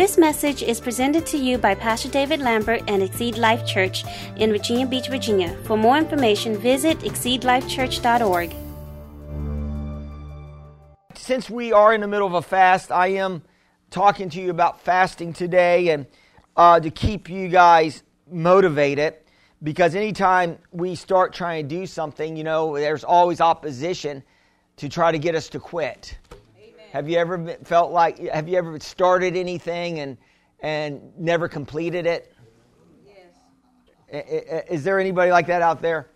This message is presented to you by Pastor David Lambert and Exceed Life Church in Virginia Beach, Virginia. For more information, visit exceedlifechurch.org. Since we are in the middle of a fast, I am talking to you about fasting today and uh, to keep you guys motivated because anytime we start trying to do something, you know, there's always opposition to try to get us to quit. Have you ever felt like, have you ever started anything and, and never completed it? Yes. Is there anybody like that out there?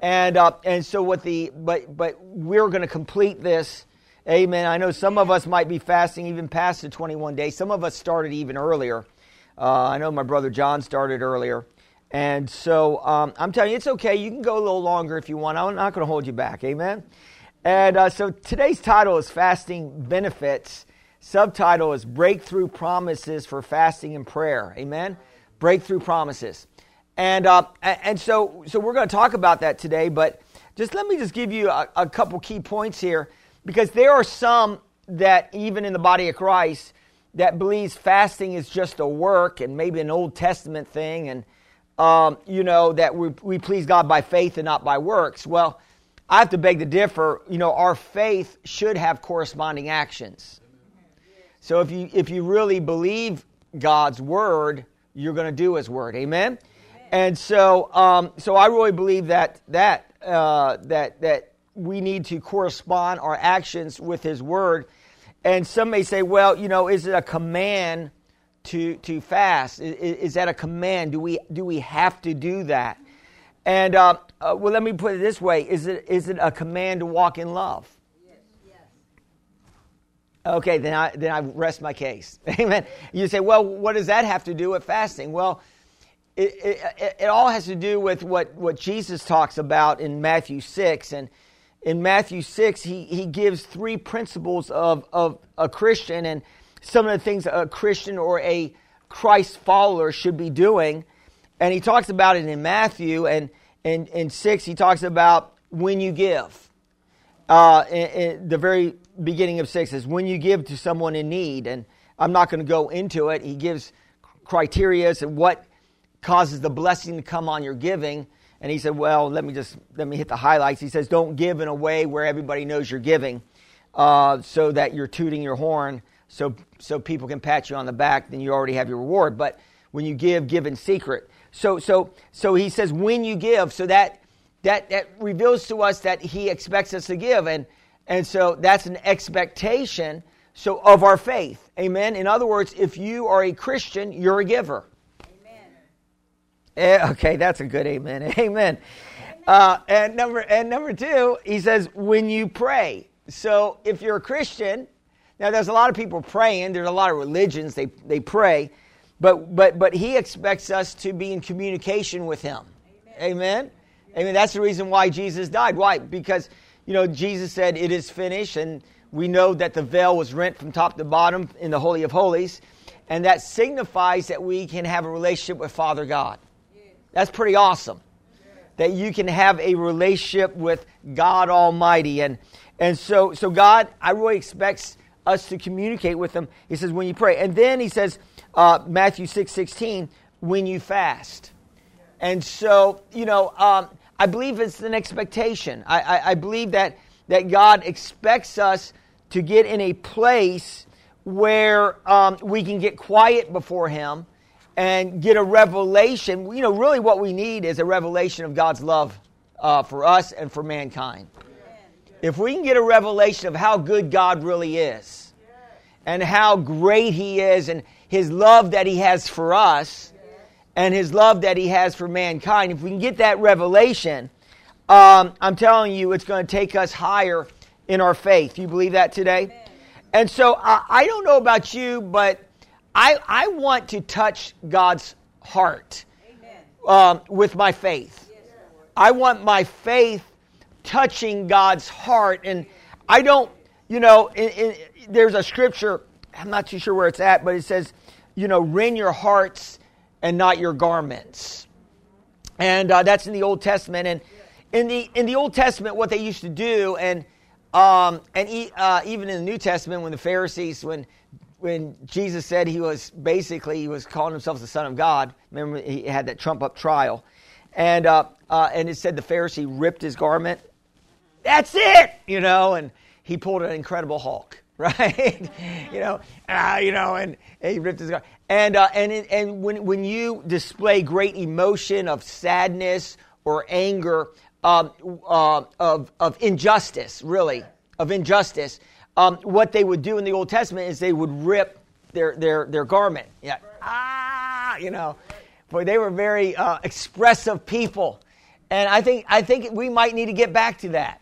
And, uh, and so what the, but, but we're going to complete this. Amen. I know some of us might be fasting even past the 21 days. Some of us started even earlier. Uh, I know my brother John started earlier. And so um, I'm telling you, it's okay. You can go a little longer if you want. I'm not going to hold you back. Amen. And uh, so today's title is Fasting Benefits. Subtitle is Breakthrough Promises for Fasting and Prayer. Amen? Breakthrough Promises. And, uh, and so, so we're going to talk about that today, but just let me just give you a, a couple key points here because there are some that, even in the body of Christ, that believes fasting is just a work and maybe an Old Testament thing, and um, you know that we, we please God by faith and not by works. Well, I have to beg to differ. You know, our faith should have corresponding actions. So if you if you really believe God's word, you're going to do His word. Amen. And so, um, so I really believe that that uh, that that we need to correspond our actions with His word. And some may say, well, you know, is it a command to to fast? Is, is that a command? Do we do we have to do that? And uh, uh, well, let me put it this way: Is it is it a command to walk in love? Yes. yes. Okay, then I then I rest my case. Amen. You say, well, what does that have to do with fasting? Well, it, it, it all has to do with what, what Jesus talks about in Matthew six, and in Matthew six, he he gives three principles of of a Christian and some of the things a Christian or a Christ follower should be doing. And he talks about it in Matthew, and in, in 6, he talks about when you give. Uh, in, in the very beginning of 6 is when you give to someone in need. And I'm not going to go into it. He gives criteria and what causes the blessing to come on your giving. And he said, well, let me just, let me hit the highlights. He says, don't give in a way where everybody knows you're giving uh, so that you're tooting your horn so, so people can pat you on the back, then you already have your reward. But when you give, give in secret. So, so, so he says, when you give, so that, that, that reveals to us that he expects us to give. And, and so that's an expectation so of our faith. Amen. In other words, if you are a Christian, you're a giver. Amen. Eh, okay, that's a good amen. Amen. Uh, and number and number two, he says when you pray. So if you're a Christian, now there's a lot of people praying. There's a lot of religions they they pray, but, but, but he expects us to be in communication with him. Amen. Amen. Amen. That's the reason why Jesus died. Why? Because, you know, Jesus said, It is finished. And we know that the veil was rent from top to bottom in the Holy of Holies. And that signifies that we can have a relationship with Father God. That's pretty awesome. That you can have a relationship with God Almighty. And, and so, so God, I really expects us to communicate with Him. He says, when you pray. And then He says, uh, Matthew 6 16, when you fast. And so, you know, um, I believe it's an expectation. I, I, I believe that, that God expects us to get in a place where um, we can get quiet before Him and get a revelation. You know, really what we need is a revelation of God's love uh, for us and for mankind. If we can get a revelation of how good God really is and how great He is and his love that he has for us and his love that he has for mankind, if we can get that revelation, um, I'm telling you, it's going to take us higher in our faith. You believe that today? Amen. And so I, I, don't know about you, but I, I want to touch God's heart um, with my faith. Yes, I want my faith touching God's heart. And I don't, you know, in, in, there's a scripture, I'm not too sure where it's at, but it says, you know, rend your hearts and not your garments. And uh, that's in the Old Testament. And in the in the Old Testament, what they used to do, and um, and e- uh, even in the New Testament, when the Pharisees, when when Jesus said he was basically he was calling himself the Son of God. Remember he had that trump up trial, and uh, uh, and it said the Pharisee ripped his garment. That's it, you know, and he pulled an Incredible Hulk, right? you know, uh, you know, and, and, he ripped his garment. And uh, and and when when you display great emotion of sadness or anger, um, uh, of of injustice, really of injustice um, what they would do in the Old Testament is they would rip their, their, their garment. Yeah. Ah, you know. Boy, they were very uh, expressive people. And I think, I think we might need to get back to that.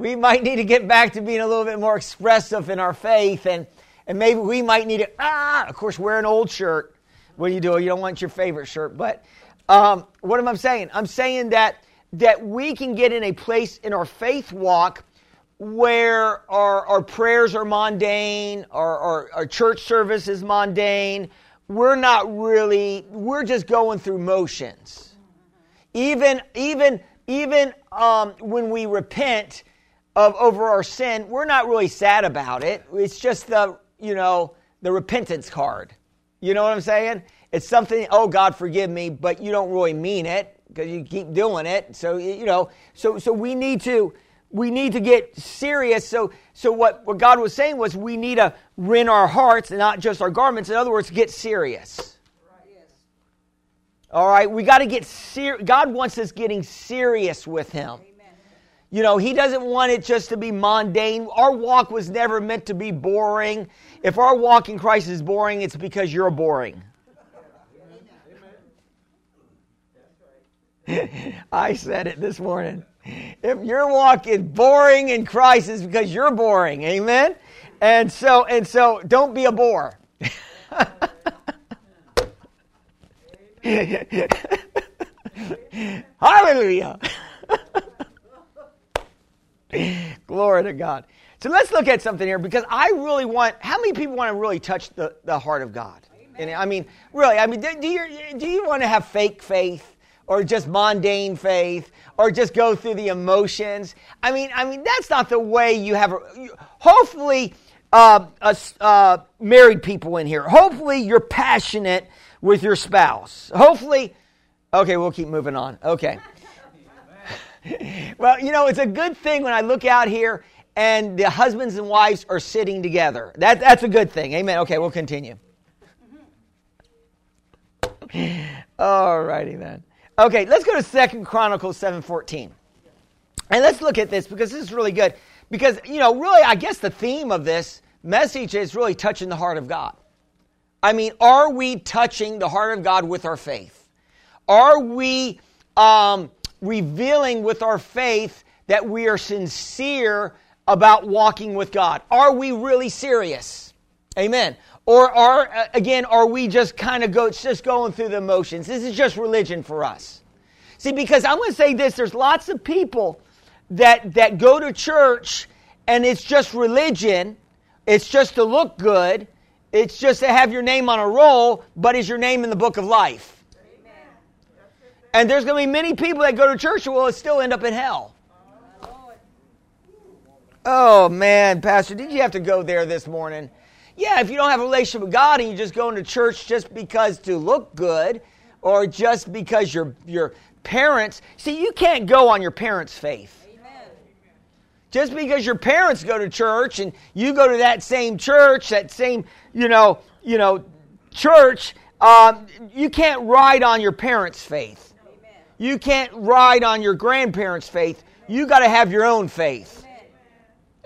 We might need to get back to being a little bit more expressive in our faith. And, and maybe we might need to, ah, of course, wear an old shirt What when you do. You don't want your favorite shirt. But um, what am I saying? I'm saying that, that we can get in a place in our faith walk where our, our prayers are mundane, our, our, our church service is mundane. We're not really, we're just going through motions. Even, even, even um, when we repent of over our sin, we're not really sad about it. It's just the, you know, the repentance card. You know what I'm saying? It's something, oh, God, forgive me, but you don't really mean it because you keep doing it. So, you know, so, so we need to, we need to get serious. So, so what, what God was saying was we need to rend our hearts and not just our garments. In other words, get serious. All right, we got to get serious. God wants us getting serious with Him. You know, He doesn't want it just to be mundane. Our walk was never meant to be boring. If our walk in Christ is boring, it's because you're boring. I said it this morning. If your walk is boring in Christ, it's because you're boring. Amen? And so, and so don't be a bore. Hallelujah. Glory to God. So let's look at something here because I really want, how many people want to really touch the, the heart of God? And I mean, really, I mean, do you, do you want to have fake faith? or just mundane faith or just go through the emotions. I mean, I mean that's not the way you have. Hopefully, uh, uh, married people in here. Hopefully, you're passionate with your spouse. Hopefully, okay, we'll keep moving on. Okay. Well, you know, it's a good thing when I look out here and the husbands and wives are sitting together. That, that's a good thing. Amen. Okay, we'll continue. All righty then. Okay, let's go to Second Chronicles 7:14. And let's look at this because this is really good. Because, you know, really, I guess the theme of this message is really touching the heart of God. I mean, are we touching the heart of God with our faith? Are we um, revealing with our faith that we are sincere about walking with God? Are we really serious? Amen. Or are, uh, again, are we just kind of go, just going through the motions? This is just religion for us. See, because I'm going to say this there's lots of people that, that go to church and it's just religion, it's just to look good, it's just to have your name on a roll, but is your name in the book of life? And there's going to be many people that go to church who will still end up in hell. Oh man, Pastor, did you have to go there this morning? Yeah, if you don't have a relationship with God and you're just going to church just because to look good or just because your your parents, see, you can't go on your parents' faith. Just because your parents go to church and you go to that same church, that same, you know, you know, church, um, you can't ride on your parents' faith. You can't ride on your grandparents' faith. You got to have your own faith.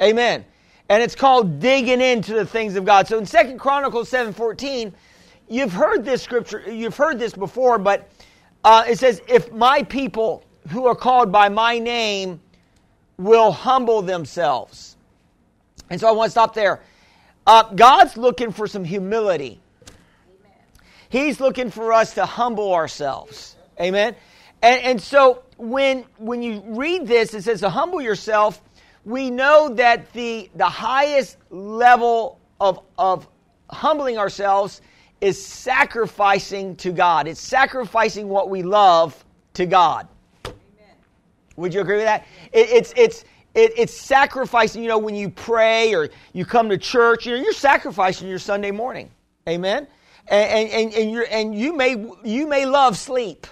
Amen. And it's called digging into the things of God. So in Second Chronicles 7:14, you've heard this scripture, you've heard this before, but uh, it says, "If my people who are called by my name will humble themselves," and so I want to stop there. Uh, God's looking for some humility. He's looking for us to humble ourselves. Amen. And, and so when when you read this, it says to humble yourself we know that the, the highest level of, of humbling ourselves is sacrificing to God. It's sacrificing what we love to God. Amen. Would you agree with that? It, it's, it's, it, it's sacrificing, you know, when you pray or you come to church, you know, you're sacrificing your Sunday morning. Amen? And, and, and, you're, and you, may, you may love sleep.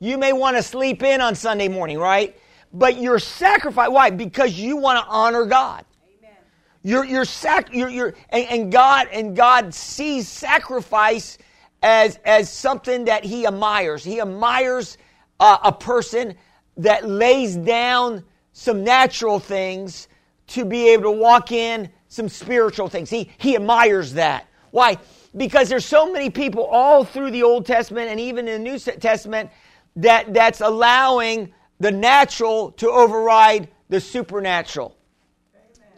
You may want to sleep in on Sunday morning, right? But you're sacrificing. Why? Because you want to honor God. Amen. You're, you're, sac- you're, you're and, and God and God sees sacrifice as, as something that He admires. He admires uh, a person that lays down some natural things to be able to walk in some spiritual things. He, he admires that. Why? Because there's so many people all through the Old Testament and even in the New Testament that, that's allowing the natural to override the supernatural.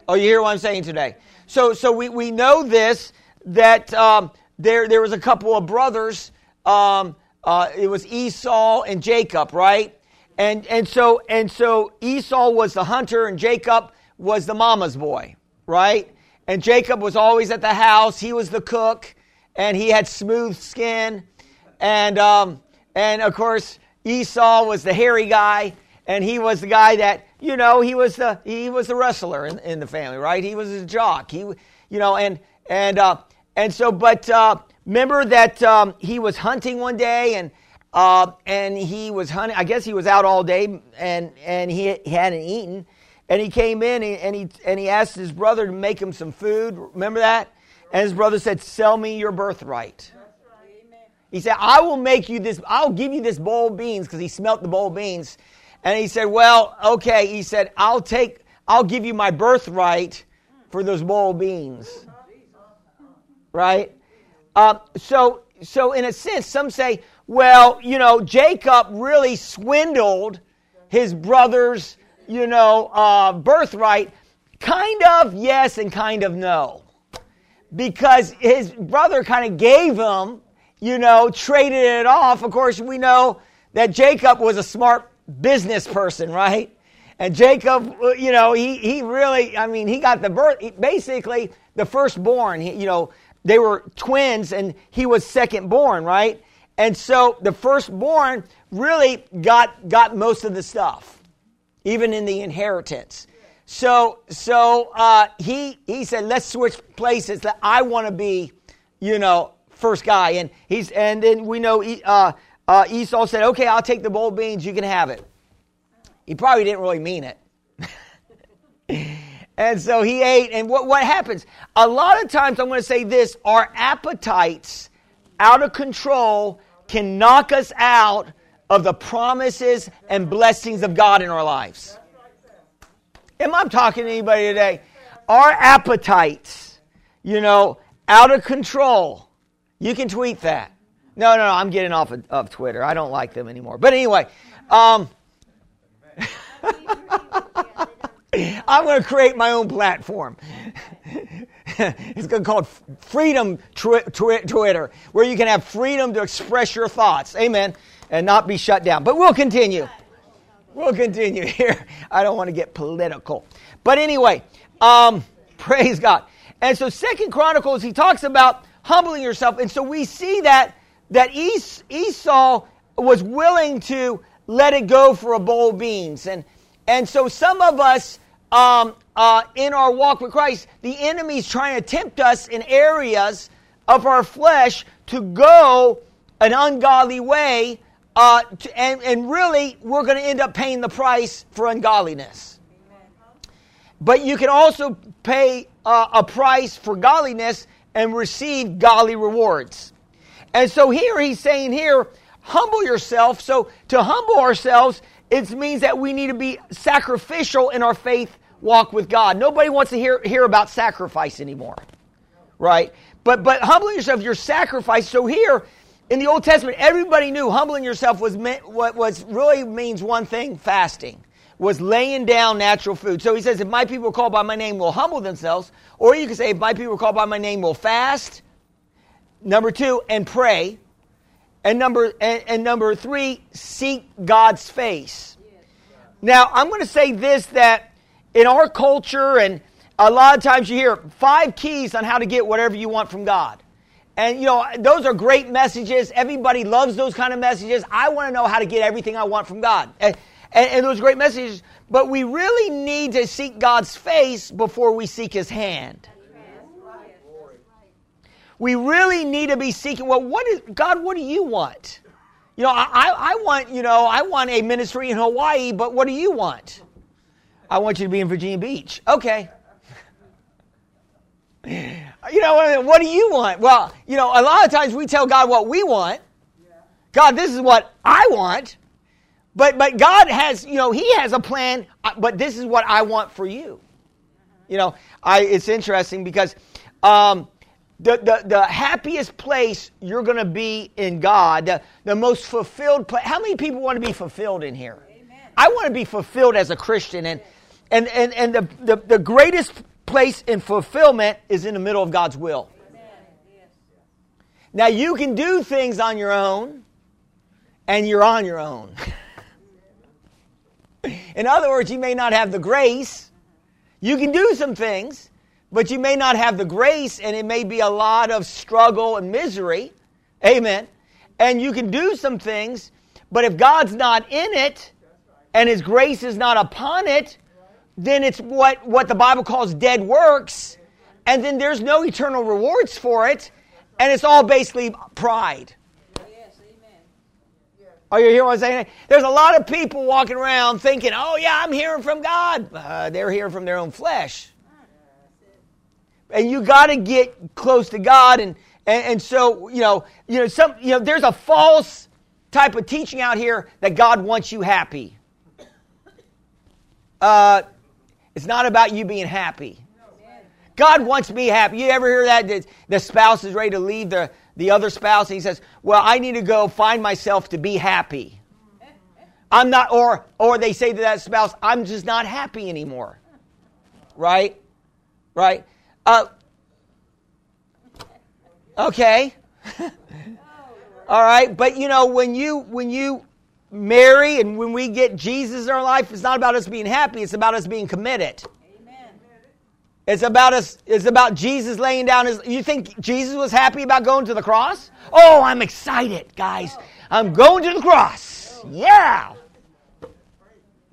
Oh, you hear what I'm saying today? So, so we, we know this that um, there, there was a couple of brothers. Um, uh, it was Esau and Jacob, right? And, and, so, and so Esau was the hunter and Jacob was the mama's boy, right? And Jacob was always at the house. He was the cook and he had smooth skin. And, um, and of course, Esau was the hairy guy, and he was the guy that you know he was the he was the wrestler in, in the family, right? He was a jock. He you know and and uh, and so, but uh, remember that um, he was hunting one day and. Uh, and he was hunting. I guess he was out all day, and and he, he hadn't eaten. And he came in and, and he and he asked his brother to make him some food. Remember that? And his brother said, "Sell me your birthright." He said, I will make you this, I'll give you this bowl of beans because he smelt the bowl of beans. And he said, Well, okay. He said, I'll take, I'll give you my birthright for those bowl of beans. Right? Uh, so, so in a sense, some say, well, you know, Jacob really swindled his brother's, you know, uh, birthright. Kind of yes and kind of no. Because his brother kind of gave him you know, traded it off. Of course, we know that Jacob was a smart business person, right? And Jacob, you know, he, he really, I mean, he got the birth, basically the firstborn, he, you know, they were twins and he was second born, right? And so the firstborn really got, got most of the stuff, even in the inheritance. So, so uh, he, he said, let's switch places. That I want to be, you know, first guy. And he's and then we know uh, uh, Esau said, "Okay, I'll take the bowl of beans. You can have it." He probably didn't really mean it. and so he ate. And what what happens? A lot of times, I'm going to say this: our appetites, out of control, can knock us out of the promises and blessings of God in our lives. Am I talking to anybody today? Our appetites, you know, out of control you can tweet that. No, no, no, I'm getting off of, of Twitter. I don't like them anymore. But anyway, um, I'm going to create my own platform. it's going to called Freedom twi- twi- Twitter, where you can have freedom to express your thoughts. Amen. And not be shut down. But we'll continue. We'll continue here. I don't want to get political. But anyway, um, praise God. And so Second Chronicles, he talks about humbling yourself. And so we see that that Esau was willing to let it go for a bowl of beans. And, and so some of us um, uh, in our walk with Christ, the enemy is trying to tempt us in areas of our flesh to go an ungodly way. Uh, to, and, and really, we're going to end up paying the price for ungodliness. But you can also pay uh, a price for godliness and receive godly rewards. And so here he's saying here, humble yourself. So to humble ourselves, it means that we need to be sacrificial in our faith walk with God. Nobody wants to hear, hear about sacrifice anymore. Right? But but humbling yourself, your sacrifice. So here in the Old Testament, everybody knew humbling yourself was meant what was really means one thing, fasting was laying down natural food. So he says, if my people called by my name will humble themselves, or you can say, if my people called by my name will fast. Number two, and pray. And number and, and number three, seek God's face. Now I'm going to say this that in our culture and a lot of times you hear five keys on how to get whatever you want from God. And you know, those are great messages. Everybody loves those kind of messages. I want to know how to get everything I want from God. And, and, those great messages. but we really need to seek God's face before we seek his hand. We really need to be seeking, well, what is, God, what do you want? You know, I, I want, you know, I want a ministry in Hawaii, but what do you want? I want you to be in Virginia Beach. Okay. You know, what do you want? Well, you know, a lot of times we tell God what we want. God, this is what I want. But but God has, you know, He has a plan, uh, but this is what I want for you. You know, I it's interesting because um, the, the, the happiest place you're going to be in God, the, the most fulfilled place. How many people want to be fulfilled in here? Amen. I want to be fulfilled as a Christian. And, and, and, and the, the, the greatest place in fulfillment is in the middle of God's will. Now, you can do things on your own, and you're on your own. in other words, you may not have the grace. You can do some things, but you may not have the grace, and it may be a lot of struggle and misery. Amen. And you can do some things, but if God's not in it, and His grace is not upon it, then it's what, what the Bible calls dead works, and then there's no eternal rewards for it, and it's all basically pride. Are you hearing what I'm saying? There's a lot of people walking around thinking, oh, yeah, I'm hearing from God. Uh, they're hearing from their own flesh and you got to get close to God. And, and, and so, you know, you know, some, you know, there's a false type of teaching out here that God wants you happy. Uh, it's not about you being happy. God wants me happy. You ever hear that? The spouse is ready to leave the, the other spouse, and he says, Well, I need to go find myself to be happy. I'm not, or, or they say to that spouse, I'm just not happy anymore. Right? Right? Uh, okay. All right, but you know when you when you marry and when we get Jesus in our life, it's not about us being happy. It's about us being committed. It's about us. It's about Jesus laying down his. You think Jesus was happy about going to the cross? Oh, I'm excited, guys. I'm going to the cross. Yeah.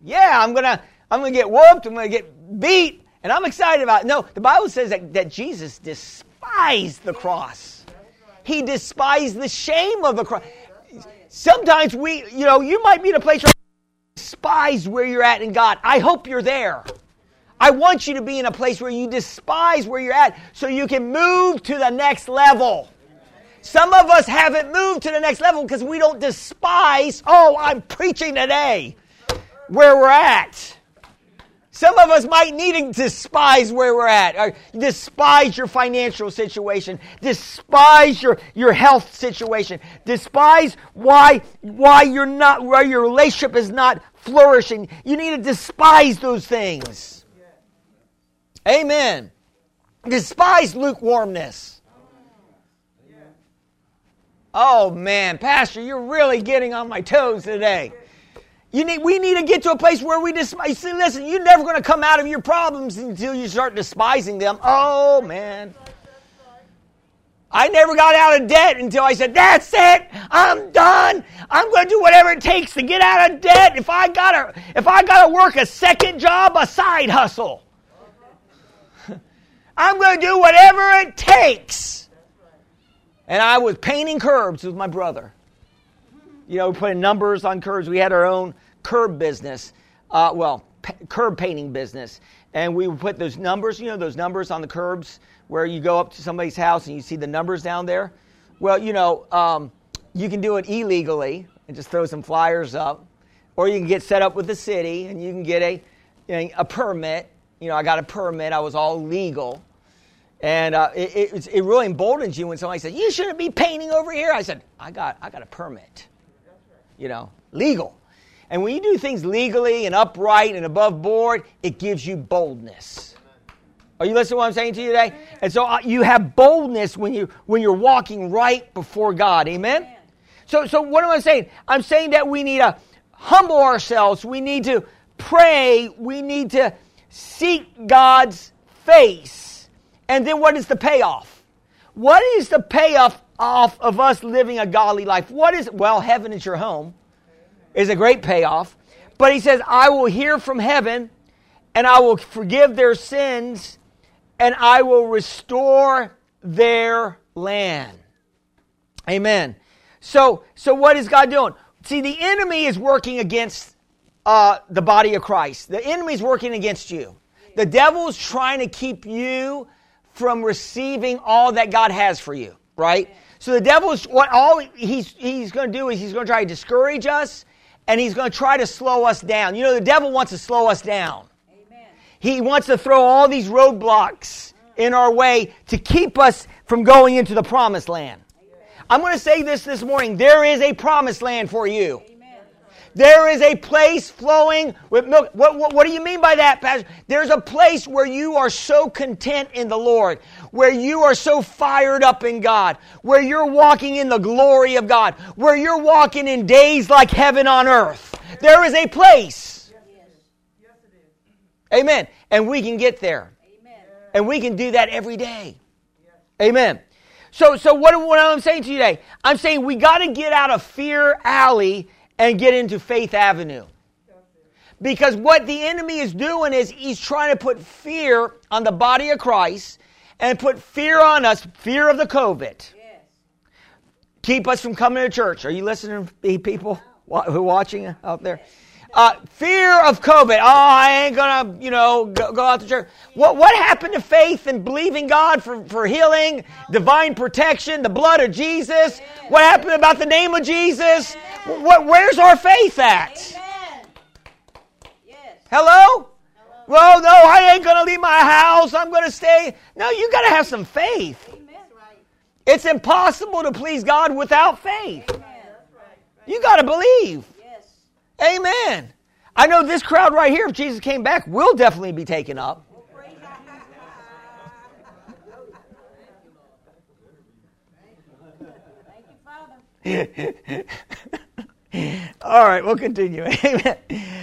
Yeah, I'm gonna. I'm gonna get whooped. I'm gonna get beat. And I'm excited about it. No, the Bible says that, that Jesus despised the cross. He despised the shame of the cross. Sometimes we, you know, you might be in a place where you despise where you're at in God. I hope you're there. I want you to be in a place where you despise where you're at so you can move to the next level. Some of us haven't moved to the next level because we don't despise, oh, I'm preaching today, where we're at. Some of us might need to despise where we're at, or despise your financial situation, despise your, your health situation, despise why, why you're not, why your relationship is not flourishing. You need to despise those things. Amen. Despise lukewarmness. Oh man, Pastor, you're really getting on my toes today. You need, we need to get to a place where we despise. See, listen, you're never going to come out of your problems until you start despising them. Oh, man. I never got out of debt until I said, That's it. I'm done. I'm going to do whatever it takes to get out of debt. If I got to, if I got to work a second job, a side hustle, I'm going to do whatever it takes. And I was painting curbs with my brother you know, putting numbers on curbs. We had our own curb business, uh, well, p- curb painting business. And we would put those numbers, you know, those numbers on the curbs where you go up to somebody's house and you see the numbers down there. Well, you know, um, you can do it illegally and just throw some flyers up. Or you can get set up with the city and you can get a, a permit. You know, I got a permit, I was all legal. And uh, it, it, it really emboldens you when somebody says, You shouldn't be painting over here. I said, I got, I got a permit you know, legal. And when you do things legally and upright and above board, it gives you boldness. Are you listening to what I'm saying to you today? And so uh, you have boldness when you when you're walking right before God. Amen. So so what am I saying? I'm saying that we need to humble ourselves. We need to pray. We need to seek God's face. And then what is the payoff? What is the payoff off of us living a godly life. What is, well, heaven is your home, is a great payoff. But he says, I will hear from heaven and I will forgive their sins and I will restore their land. Amen. So, so what is God doing? See, the enemy is working against uh, the body of Christ. The enemy is working against you. The devil is trying to keep you from receiving all that God has for you, right? So the devil is what all he's he's going to do is he's going to try to discourage us and he's going to try to slow us down. You know, the devil wants to slow us down. Amen. He wants to throw all these roadblocks in our way to keep us from going into the promised land. I'm going to say this this morning. There is a promised land for you. There is a place flowing with milk. What, what, what, do you mean by that, Pastor? There's a place where you are so content in the Lord, where you are so fired up in God, where you're walking in the glory of God, where you're walking in days like heaven on earth. There is a place. Amen. And we can get there. And we can do that every day. Amen. So, so what, what I'm saying to you today? I'm saying we got to get out of fear alley and get into Faith Avenue. Because what the enemy is doing is he's trying to put fear on the body of Christ and put fear on us, fear of the COVID. Yes. Keep us from coming to church. Are you listening, people who are watching out there? Uh, fear of COVID. Oh, I ain't gonna, you know, go, go, out to church. What what happened to faith and believing God for, for healing, divine protection, the blood of Jesus? What happened about the name of Jesus? What, where's our faith at? Hello? Well, no, I ain't gonna leave my house. I'm gonna stay. No, you gotta have some faith. It's impossible to please God without faith. You gotta believe. Amen. I know this crowd right here, if Jesus came back, will definitely be taken up. All right, we'll continue. Amen.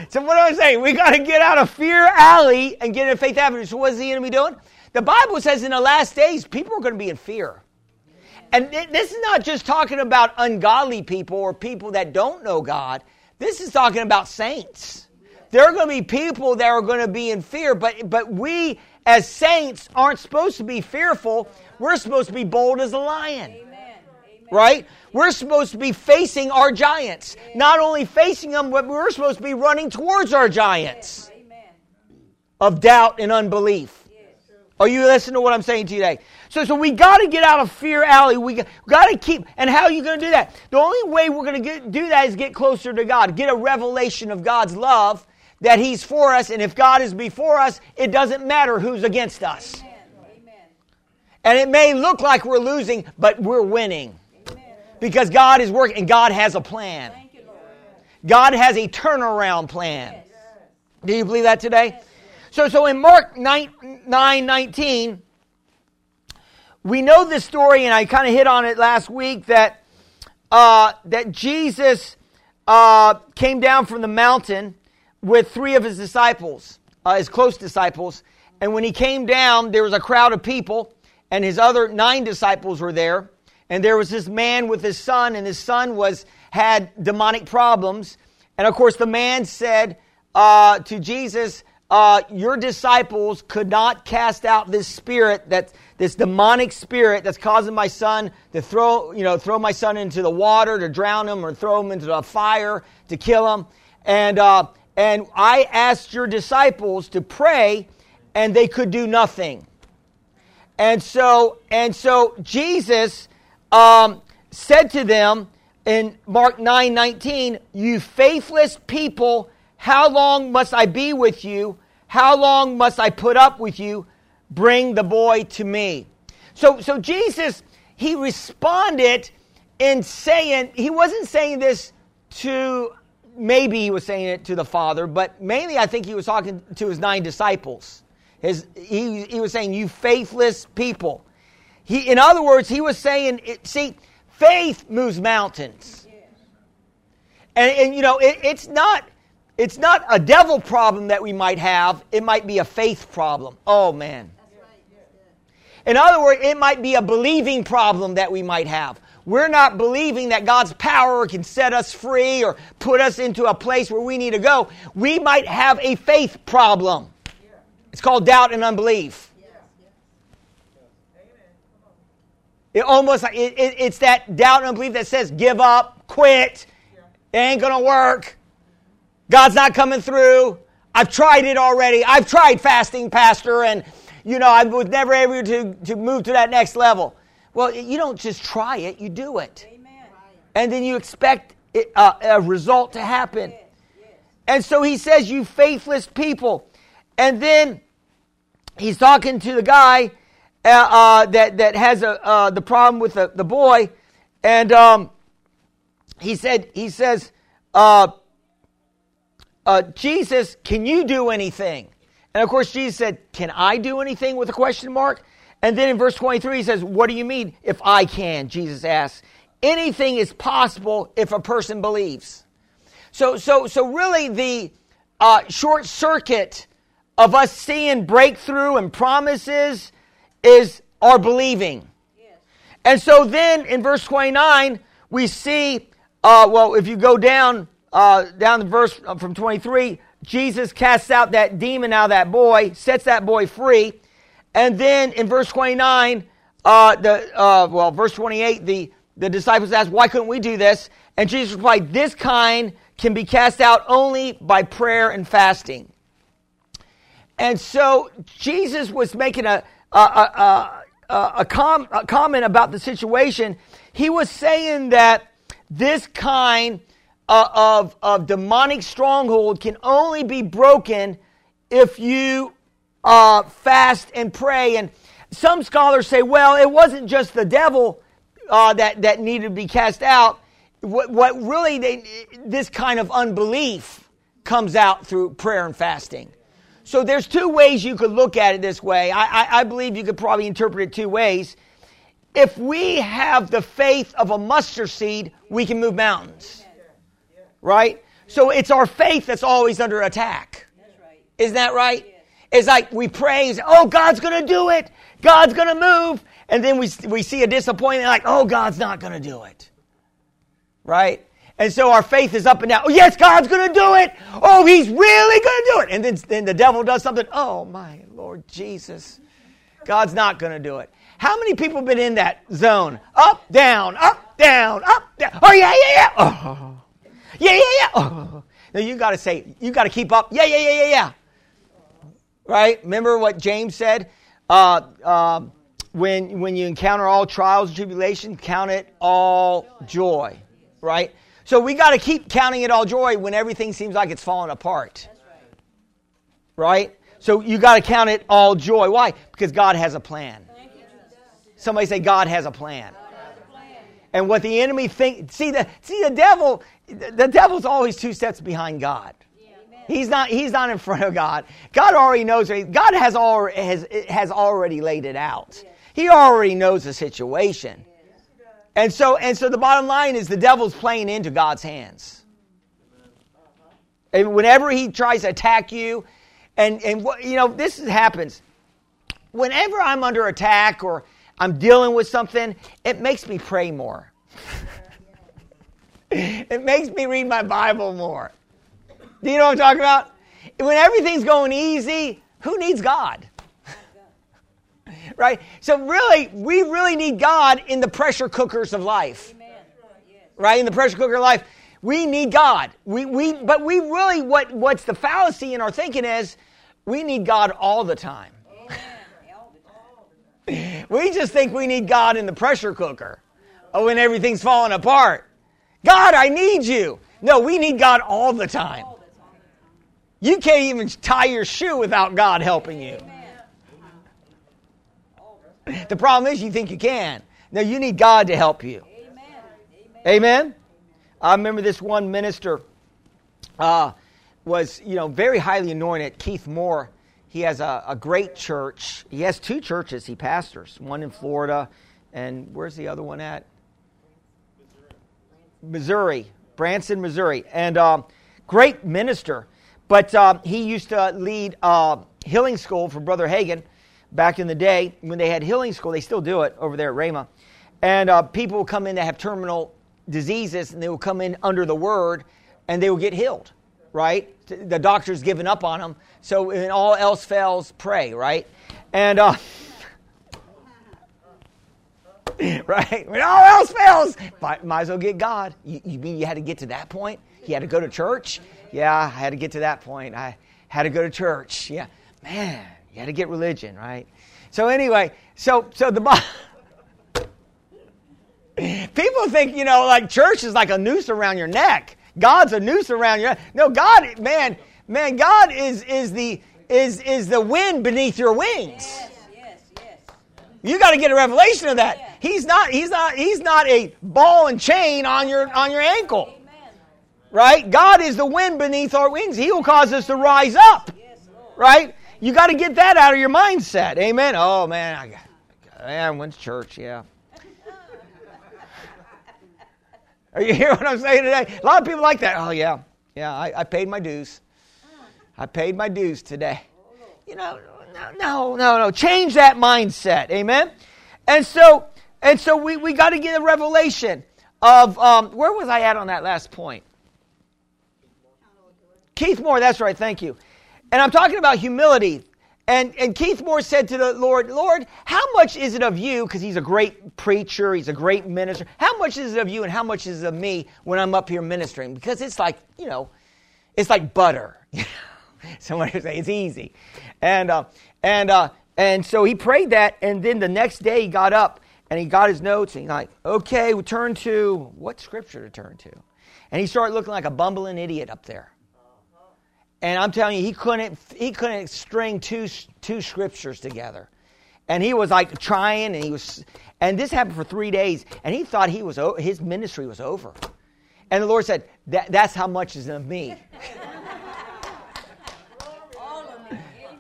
So, what I'm saying, we got to get out of fear alley and get into faith avenue. So, what is the enemy doing? The Bible says in the last days, people are going to be in fear. And this is not just talking about ungodly people or people that don't know God. This is talking about saints. There are going to be people that are going to be in fear, but, but we as saints aren't supposed to be fearful. We're supposed to be bold as a lion. Amen. Right? We're supposed to be facing our giants. Not only facing them, but we're supposed to be running towards our giants of doubt and unbelief. Are you listening to what I'm saying today? So, so we got to get out of fear alley. We got to keep. And how are you going to do that? The only way we're going to do that is get closer to God, get a revelation of God's love that He's for us. And if God is before us, it doesn't matter who's against us. Amen. And it may look like we're losing, but we're winning Amen. because God is working and God has a plan. You, God has a turnaround plan. Yes. Do you believe that today? Yes. So, so in Mark 9, 9 19, we know this story, and I kind of hit on it last week that, uh, that Jesus uh, came down from the mountain with three of his disciples, uh, his close disciples. And when he came down, there was a crowd of people, and his other nine disciples were there. And there was this man with his son, and his son was had demonic problems. And of course, the man said uh, to Jesus, uh, your disciples could not cast out this spirit that this demonic spirit that's causing my son to throw you know throw my son into the water to drown him or throw him into the fire to kill him. And uh, and I asked your disciples to pray and they could do nothing. And so and so Jesus um, said to them in Mark nine nineteen you faithless people how long must I be with you? How long must I put up with you? Bring the boy to me. So, so Jesus, he responded in saying, he wasn't saying this to, maybe he was saying it to the Father, but mainly I think he was talking to his nine disciples. His, he, he was saying, You faithless people. He, in other words, he was saying, See, faith moves mountains. And, and you know, it, it's not it's not a devil problem that we might have, it might be a faith problem. Oh, man. In other words, it might be a believing problem that we might have. we're not believing that God's power can set us free or put us into a place where we need to go, we might have a faith problem. It's called doubt and unbelief. It almost it, it, it's that doubt and unbelief that says give up, quit, it ain't gonna work. God's not coming through. I've tried it already. I've tried fasting, Pastor, and you know I was never able to, to move to that next level. Well, you don't just try it; you do it, Amen. and then you expect it, uh, a result to happen. Yes, yes. And so he says, "You faithless people," and then he's talking to the guy uh, uh, that that has a, uh, the problem with the, the boy, and um, he said he says, uh, Jesus, can you do anything? And of course, Jesus said, Can I do anything with a question mark? And then in verse 23, he says, What do you mean if I can? Jesus asks. Anything is possible if a person believes. So, so, so really, the uh, short circuit of us seeing breakthrough and promises is our believing. Yes. And so then in verse 29, we see, uh, well, if you go down, uh, down the verse uh, from 23, Jesus casts out that demon out of that boy, sets that boy free. And then in verse 29, uh, the, uh, well, verse 28, the, the disciples asked, why couldn't we do this? And Jesus replied, this kind can be cast out only by prayer and fasting. And so Jesus was making a, a, a, a, a, com, a comment about the situation. He was saying that this kind uh, of, of demonic stronghold can only be broken if you uh, fast and pray. And some scholars say, well, it wasn't just the devil uh, that, that needed to be cast out. What, what really, they, this kind of unbelief comes out through prayer and fasting. So there's two ways you could look at it this way. I, I, I believe you could probably interpret it two ways. If we have the faith of a mustard seed, we can move mountains. Right? So it's our faith that's always under attack. Isn't that right? It's like we praise, oh, God's going to do it. God's going to move. And then we, we see a disappointment like, oh, God's not going to do it. Right? And so our faith is up and down. Oh, yes, God's going to do it. Oh, he's really going to do it. And then, then the devil does something. Oh, my Lord Jesus. God's not going to do it. How many people have been in that zone? Up, down, up, down, up, down. Oh, yeah, yeah, yeah. Oh. Yeah, yeah, yeah. Oh. Now you got to say, you got to keep up. Yeah, yeah, yeah, yeah, yeah. Right? Remember what James said? Uh, uh, when, when you encounter all trials and tribulation, count it all joy. Right? So we got to keep counting it all joy when everything seems like it's falling apart. Right? So you got to count it all joy. Why? Because God has a plan. Somebody say God has a plan. And what the enemy think see the see the devil the devil's always two steps behind God. He's not he's not in front of God. God already knows God has already has has already laid it out. He already knows the situation. And so, and so the bottom line is the devil's playing into God's hands. And whenever he tries to attack you, and, and you know, this happens. Whenever I'm under attack or I'm dealing with something, it makes me pray more. it makes me read my Bible more. Do you know what I'm talking about? When everything's going easy, who needs God? right? So really, we really need God in the pressure cookers of life. Right? In the pressure cooker of life, we need God. We, we, but we really, what, what's the fallacy in our thinking is, we need God all the time. We just think we need God in the pressure cooker oh, when everything's falling apart. God, I need you. No, we need God all the time. You can't even tie your shoe without God helping you. The problem is you think you can. No, you need God to help you. Amen. I remember this one minister uh, was, you know, very highly anointed. Keith Moore. He has a, a great church. He has two churches he pastors. One in Florida, and where's the other one at? Missouri, Branson, Missouri, and uh, great minister. But uh, he used to lead uh, healing school for Brother Hagin back in the day when they had healing school. They still do it over there at Rhema. and uh, people will come in that have terminal diseases, and they will come in under the word, and they will get healed, right? The doctor's given up on them. So when all else fails, pray, right? And uh, right? When all else fails, might, might as well get God. You, you, mean you had to get to that point? You had to go to church? Yeah, I had to get to that point. I had to go to church. Yeah, man, you had to get religion, right? So anyway, so so the people think you know like church is like a noose around your neck. God's a noose around your neck. No, God, man, man, God is is the is is the wind beneath your wings. Yes, yes, yes. You got to get a revelation of that. He's not he's not he's not a ball and chain on your on your ankle. Right? God is the wind beneath our wings. He will cause us to rise up. Right? You got to get that out of your mindset. Amen. Oh man, I got I went to church, yeah. Are you hearing what I'm saying today? A lot of people like that. Oh yeah. Yeah, I, I paid my dues. I paid my dues today. You know, no, no, no, no. Change that mindset. Amen. And so and so we, we got to get a revelation of um, where was I at on that last point? Keith Moore, that's right, thank you. And I'm talking about humility. And, and Keith Moore said to the Lord, Lord, how much is it of you? Because he's a great preacher, he's a great minister. How much is it of you and how much is it of me when I'm up here ministering? Because it's like, you know, it's like butter. Somebody would say it's easy. And, uh, and, uh, and so he prayed that, and then the next day he got up and he got his notes and he's like, okay, we turn to what scripture to turn to? And he started looking like a bumbling idiot up there. And I'm telling you, he couldn't he couldn't string two two scriptures together. And he was like trying, and he was, and this happened for three days, and he thought he was his ministry was over. And the Lord said, that, "That's how much is of me."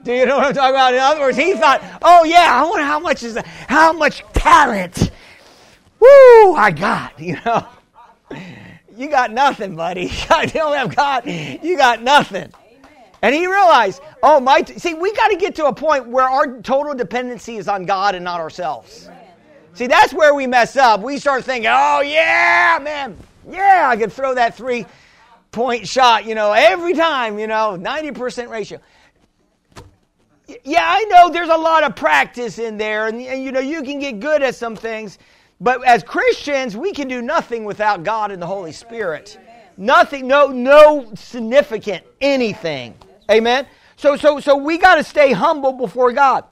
Do you know what I'm talking about? In other words, he thought, "Oh yeah, I wonder how much is how much talent, woo, I got." You know, you got nothing, buddy. You don't have God. You got nothing. And he realized, oh my! T-. See, we got to get to a point where our total dependency is on God and not ourselves. See, that's where we mess up. We start thinking, oh yeah, man, yeah, I could throw that three point shot, you know, every time, you know, 90% ratio yeah, I know there's a lot of practice in there, and, and, you know, you can get good at some things, but as Christians, we can do nothing without God and the Holy Spirit. Nothing, no, no significant anything. Amen. So, so, so we got to stay humble before God.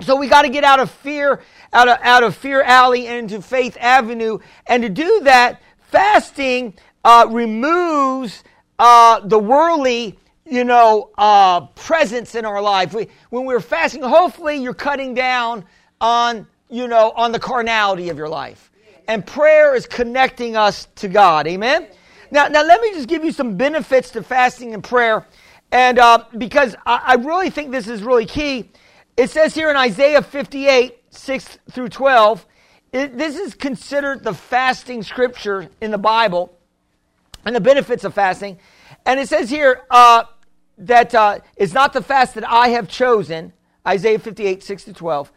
So we got to get out of fear, out of out of fear alley and into faith avenue, and to do that, fasting uh, removes uh, the worldly you know, uh, presence in our life. We, when we're fasting, hopefully you're cutting down on, you know, on the carnality of your life. And prayer is connecting us to God. Amen? Now, now let me just give you some benefits to fasting and prayer. And uh, because I, I really think this is really key. It says here in Isaiah 58, 6 through 12, it, this is considered the fasting scripture in the Bible and the benefits of fasting. And it says here uh, that uh, it's not the fast that I have chosen, Isaiah 58, 6 to 12,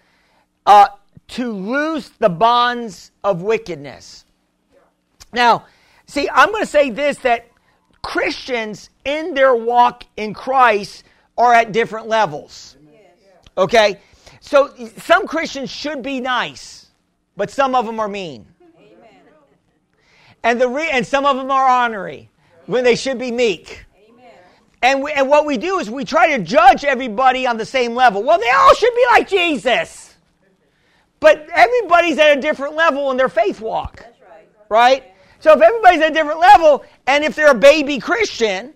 uh, to loose the bonds of wickedness. Now, see, I'm going to say this that Christians in their walk in Christ are at different levels. Okay? So some Christians should be nice, but some of them are mean. And, the re- and some of them are honorary when they should be meek. And, we, and what we do is we try to judge everybody on the same level. Well, they all should be like Jesus. But everybody's at a different level in their faith walk. Right. right. So if everybody's at a different level, and if they're a baby Christian,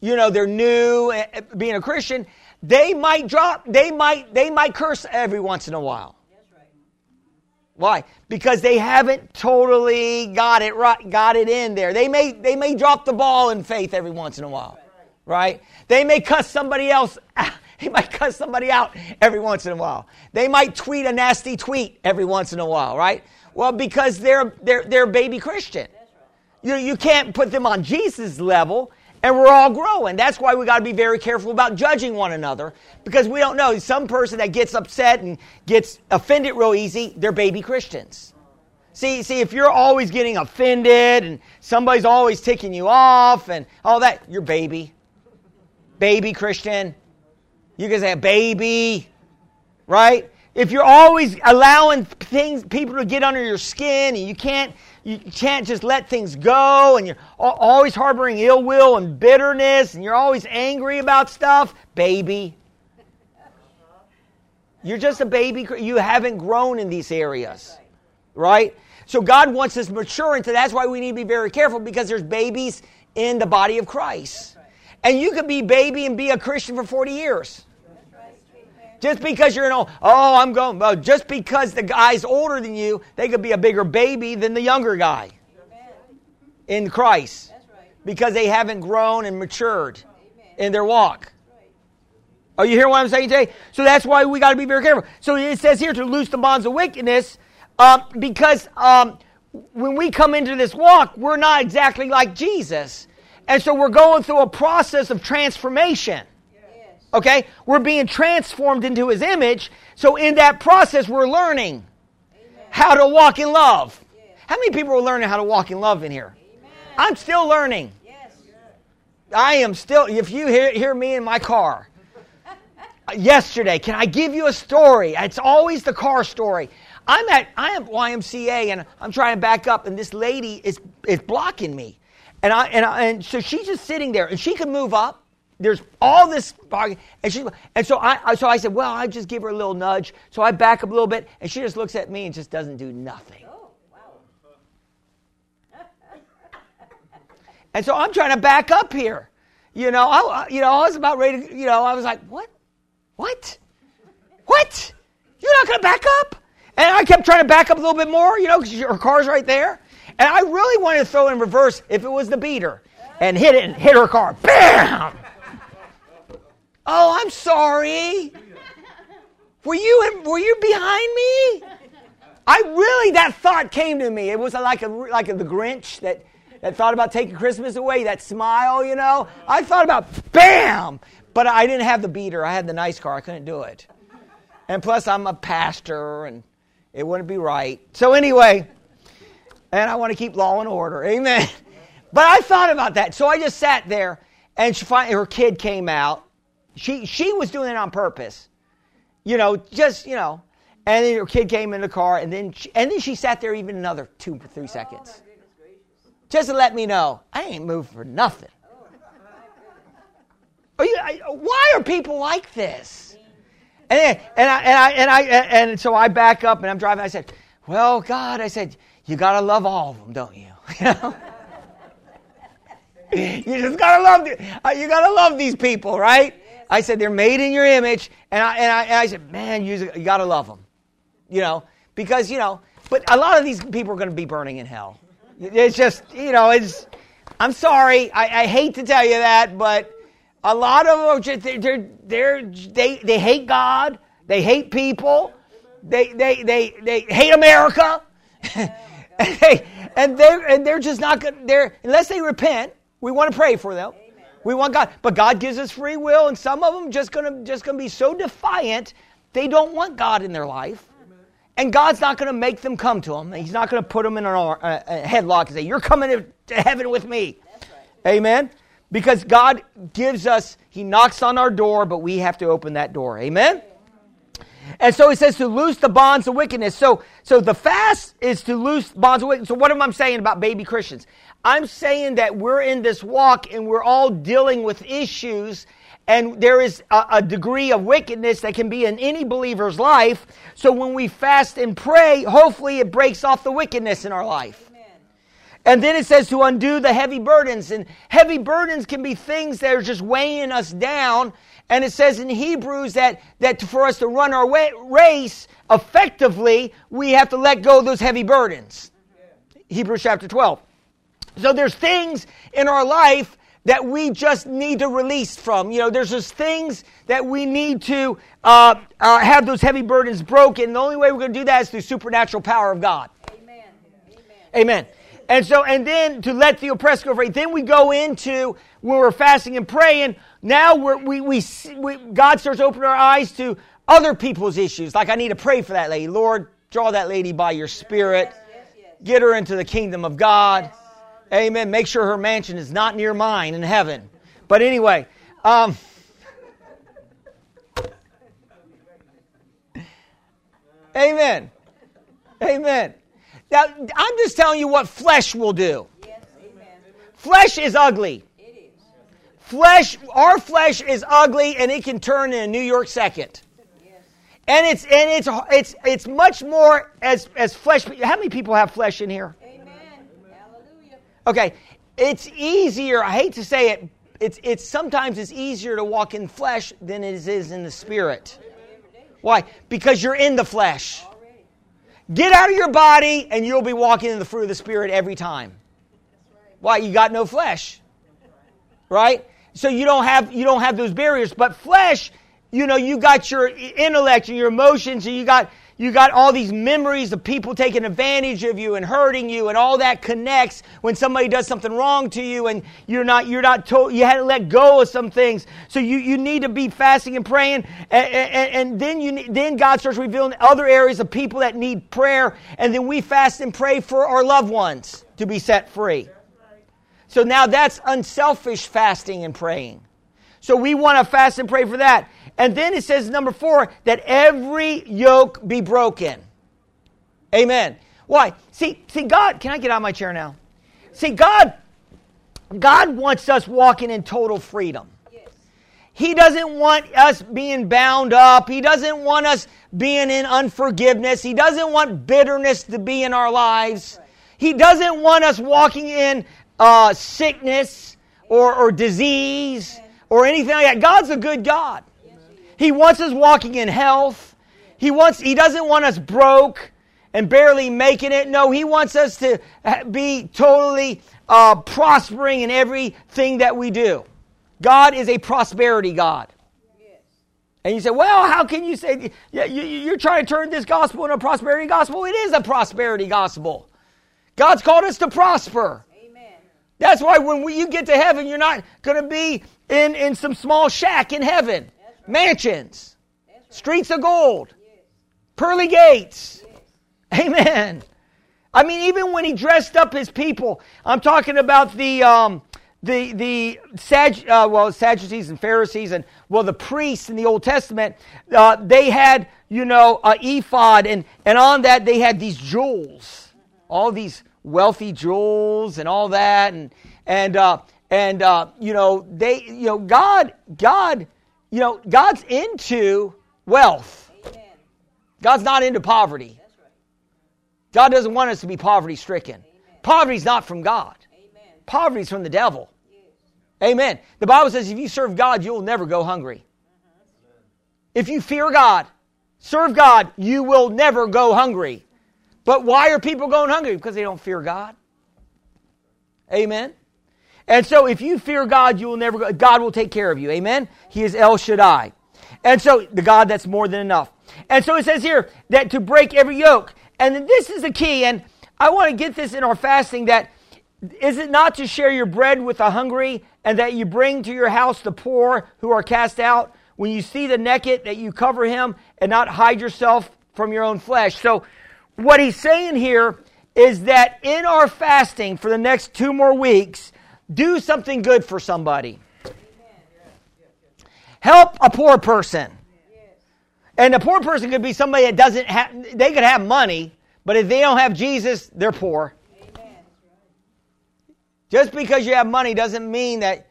you know, they're new eh, eh, being a Christian, they might drop, they might, they might curse every once in a while. Why? Because they haven't totally got it right, got it in there. They may, they may drop the ball in faith every once in a while right? They may cuss somebody else. He might cuss somebody out every once in a while. They might tweet a nasty tweet every once in a while, right? Well, because they're they're they're baby Christian. You you can't put them on Jesus' level, And we're all growing. That's why we got to be very careful about judging one another because we don't know. Some person that gets upset and gets offended real easy, they're baby Christians. See, see, if you're always getting offended and somebody's always ticking you off and all that, you're baby. Baby Christian. You can say baby, right? If you're always allowing things, people to get under your skin and you can't you can't just let things go and you're always harboring ill will and bitterness and you're always angry about stuff, baby. You're just a baby. You haven't grown in these areas, right? So God wants us mature into that's why we need to be very careful because there's babies in the body of Christ. And you could be baby and be a Christian for 40 years. Just because you're an old, oh, I'm going, well, just because the guy's older than you, they could be a bigger baby than the younger guy in Christ because they haven't grown and matured in their walk. Are you hearing what I'm saying today? So that's why we got to be very careful. So it says here to loose the bonds of wickedness uh, because um, when we come into this walk, we're not exactly like Jesus. And so we're going through a process of transformation. Okay? We're being transformed into his image. So in that process, we're learning Amen. how to walk in love. How many people are learning how to walk in love in here? Amen. I'm still learning. Yes. I am still, if you hear, hear me in my car, yesterday, can I give you a story? It's always the car story. I'm at I am YMCA and I'm trying to back up, and this lady is is blocking me, and I and I, and so she's just sitting there, and she can move up, there's all this and she and so I so I said, well, I just give her a little nudge. So I back up a little bit, and she just looks at me and just doesn't do nothing. Oh, wow. and so I'm trying to back up here. You know, I you know I was about ready. To, you know, I was like, what, what, what? You're not going to back up? And I kept trying to back up a little bit more. You know, because her car's right there. And I really wanted to throw in reverse if it was the beater and hit it and hit her car. Bam! Oh, I'm sorry. Were you were you behind me? I really that thought came to me. It was like a like a, the Grinch that that thought about taking Christmas away. That smile, you know. I thought about bam, but I didn't have the beater. I had the nice car. I couldn't do it. And plus, I'm a pastor, and it wouldn't be right. So anyway, and I want to keep law and order. Amen. But I thought about that, so I just sat there, and she finally, her kid came out, she, she was doing it on purpose. You know, just, you know. And then her kid came in the car, and then she, and then she sat there even another two or three seconds. Just to let me know, I ain't moved for nothing. Are you, I, why are people like this? And, and, I, and, I, and, I, and so I back up and I'm driving. I said, Well, God, I said, you got to love all of them, don't you? you you just gotta love uh, you gotta love these people, right? I said, they're made in your image. And I, and I, and I said, man, you, you got to love them. You know, because, you know, but a lot of these people are going to be burning in hell. It's just, you know, it's, I'm sorry. I, I hate to tell you that, but a lot of them are just, they're, they're, they, they hate God. They hate people. They, they, they, they hate America. Oh, and, they, and, they're, and they're just not to, they're, unless they repent, we want to pray for them. We want God, but God gives us free will, and some of them just gonna just gonna be so defiant they don't want God in their life, and God's not gonna make them come to Him. He's not gonna put them in a, a uh, uh, headlock and say, "You're coming to heaven with me." Right. Amen. Because God gives us, He knocks on our door, but we have to open that door. Amen. And so he says to loose the bonds of wickedness. So, so the fast is to loose bonds of wickedness. So what am I saying about baby Christians? I'm saying that we're in this walk and we're all dealing with issues and there is a, a, degree of wickedness that can be in any believer's life. So when we fast and pray, hopefully it breaks off the wickedness in our life. Amen. And then it says to undo the heavy burdens. And heavy burdens can be things that are just weighing us down. And it says in Hebrews that, that for us to run our way, race effectively, we have to let go of those heavy burdens. Hebrews chapter 12. So there's things in our life that we just need to release from. You know, there's just things that we need to uh, uh, have those heavy burdens broken. The only way we're going to do that is through supernatural power of God. Amen. Amen. Amen. And so, and then to let the oppressed go free. Then we go into when we're fasting and praying. Now we're, we, we, we, God starts opening our eyes to other people's issues. Like I need to pray for that lady. Lord, draw that lady by your spirit. Get her into the kingdom of God. Amen. Make sure her mansion is not near mine in heaven. But anyway, um, Amen. Amen. Now, I'm just telling you what flesh will do. Flesh is ugly. Flesh, our flesh is ugly, and it can turn in a New York second. And it's and it's it's it's much more as as flesh. How many people have flesh in here? Okay, it's easier. I hate to say it. It's it's sometimes it's easier to walk in flesh than it is in the spirit. Why? Because you're in the flesh. Get out of your body and you'll be walking in the fruit of the Spirit every time. Why? You got no flesh. Right? So you don't have you don't have those barriers. But flesh, you know, you got your intellect and your emotions and you got you got all these memories of people taking advantage of you and hurting you and all that connects when somebody does something wrong to you and you're not you're not told you had to let go of some things. So you, you need to be fasting and praying. And, and, and then you then god starts revealing other areas of people that need prayer. And then we fast and pray for our loved ones to be set free. So now that's unselfish fasting and praying so we want to fast and pray for that and then it says, number four, that every yoke be broken. Amen. Why? See, see, God, can I get out of my chair now? See, God, God wants us walking in total freedom. He doesn't want us being bound up. He doesn't want us being in unforgiveness. He doesn't want bitterness to be in our lives. He doesn't want us walking in uh, sickness or, or disease or anything like that. God's a good God. He wants us walking in health. He wants he doesn't want us broke and barely making it. No, he wants us to be totally uh, prospering in everything that we do. God is a prosperity God. And you say, well, how can you say, yeah, you, are trying to turn this gospel into a prosperity gospel? It is a prosperity gospel. God's called us to prosper. Amen. That's why when we, you get to heaven, you're not going to be in, in some small shack in heaven mansions, streets of gold, pearly gates. Amen. I mean, even when he dressed up his people, I'm talking about the um, the the uh, well Sadducees and Pharisees and well the priests in the Old Testament. Uh, they had you know a ephod and and on that they had these jewels, all these wealthy jewels and all that and and uh, and uh, you know they you know God God you know, God's into wealth. Amen. God's not into poverty. Right. God doesn't want us to be poverty stricken. Poverty's not from God. Amen. Poverty's from the devil. Amen. The Bible says if you serve God, you'll never go hungry. If you fear God, serve God, you will never go hungry. But why are people going hungry? Because they don't fear God. Amen. And so if you fear God, you will never go, God will take care of you. Amen? He is El Shaddai. And so the God that's more than enough. And so it says here that to break every yoke. And this is the key. And I want to get this in our fasting that is it not to share your bread with the hungry and that you bring to your house the poor who are cast out? When you see the naked, that you cover him and not hide yourself from your own flesh. So what he's saying here is that in our fasting for the next two more weeks, do something good for somebody. Help a poor person. And a poor person could be somebody that doesn't have, they could have money, but if they don't have Jesus, they're poor. Just because you have money doesn't mean that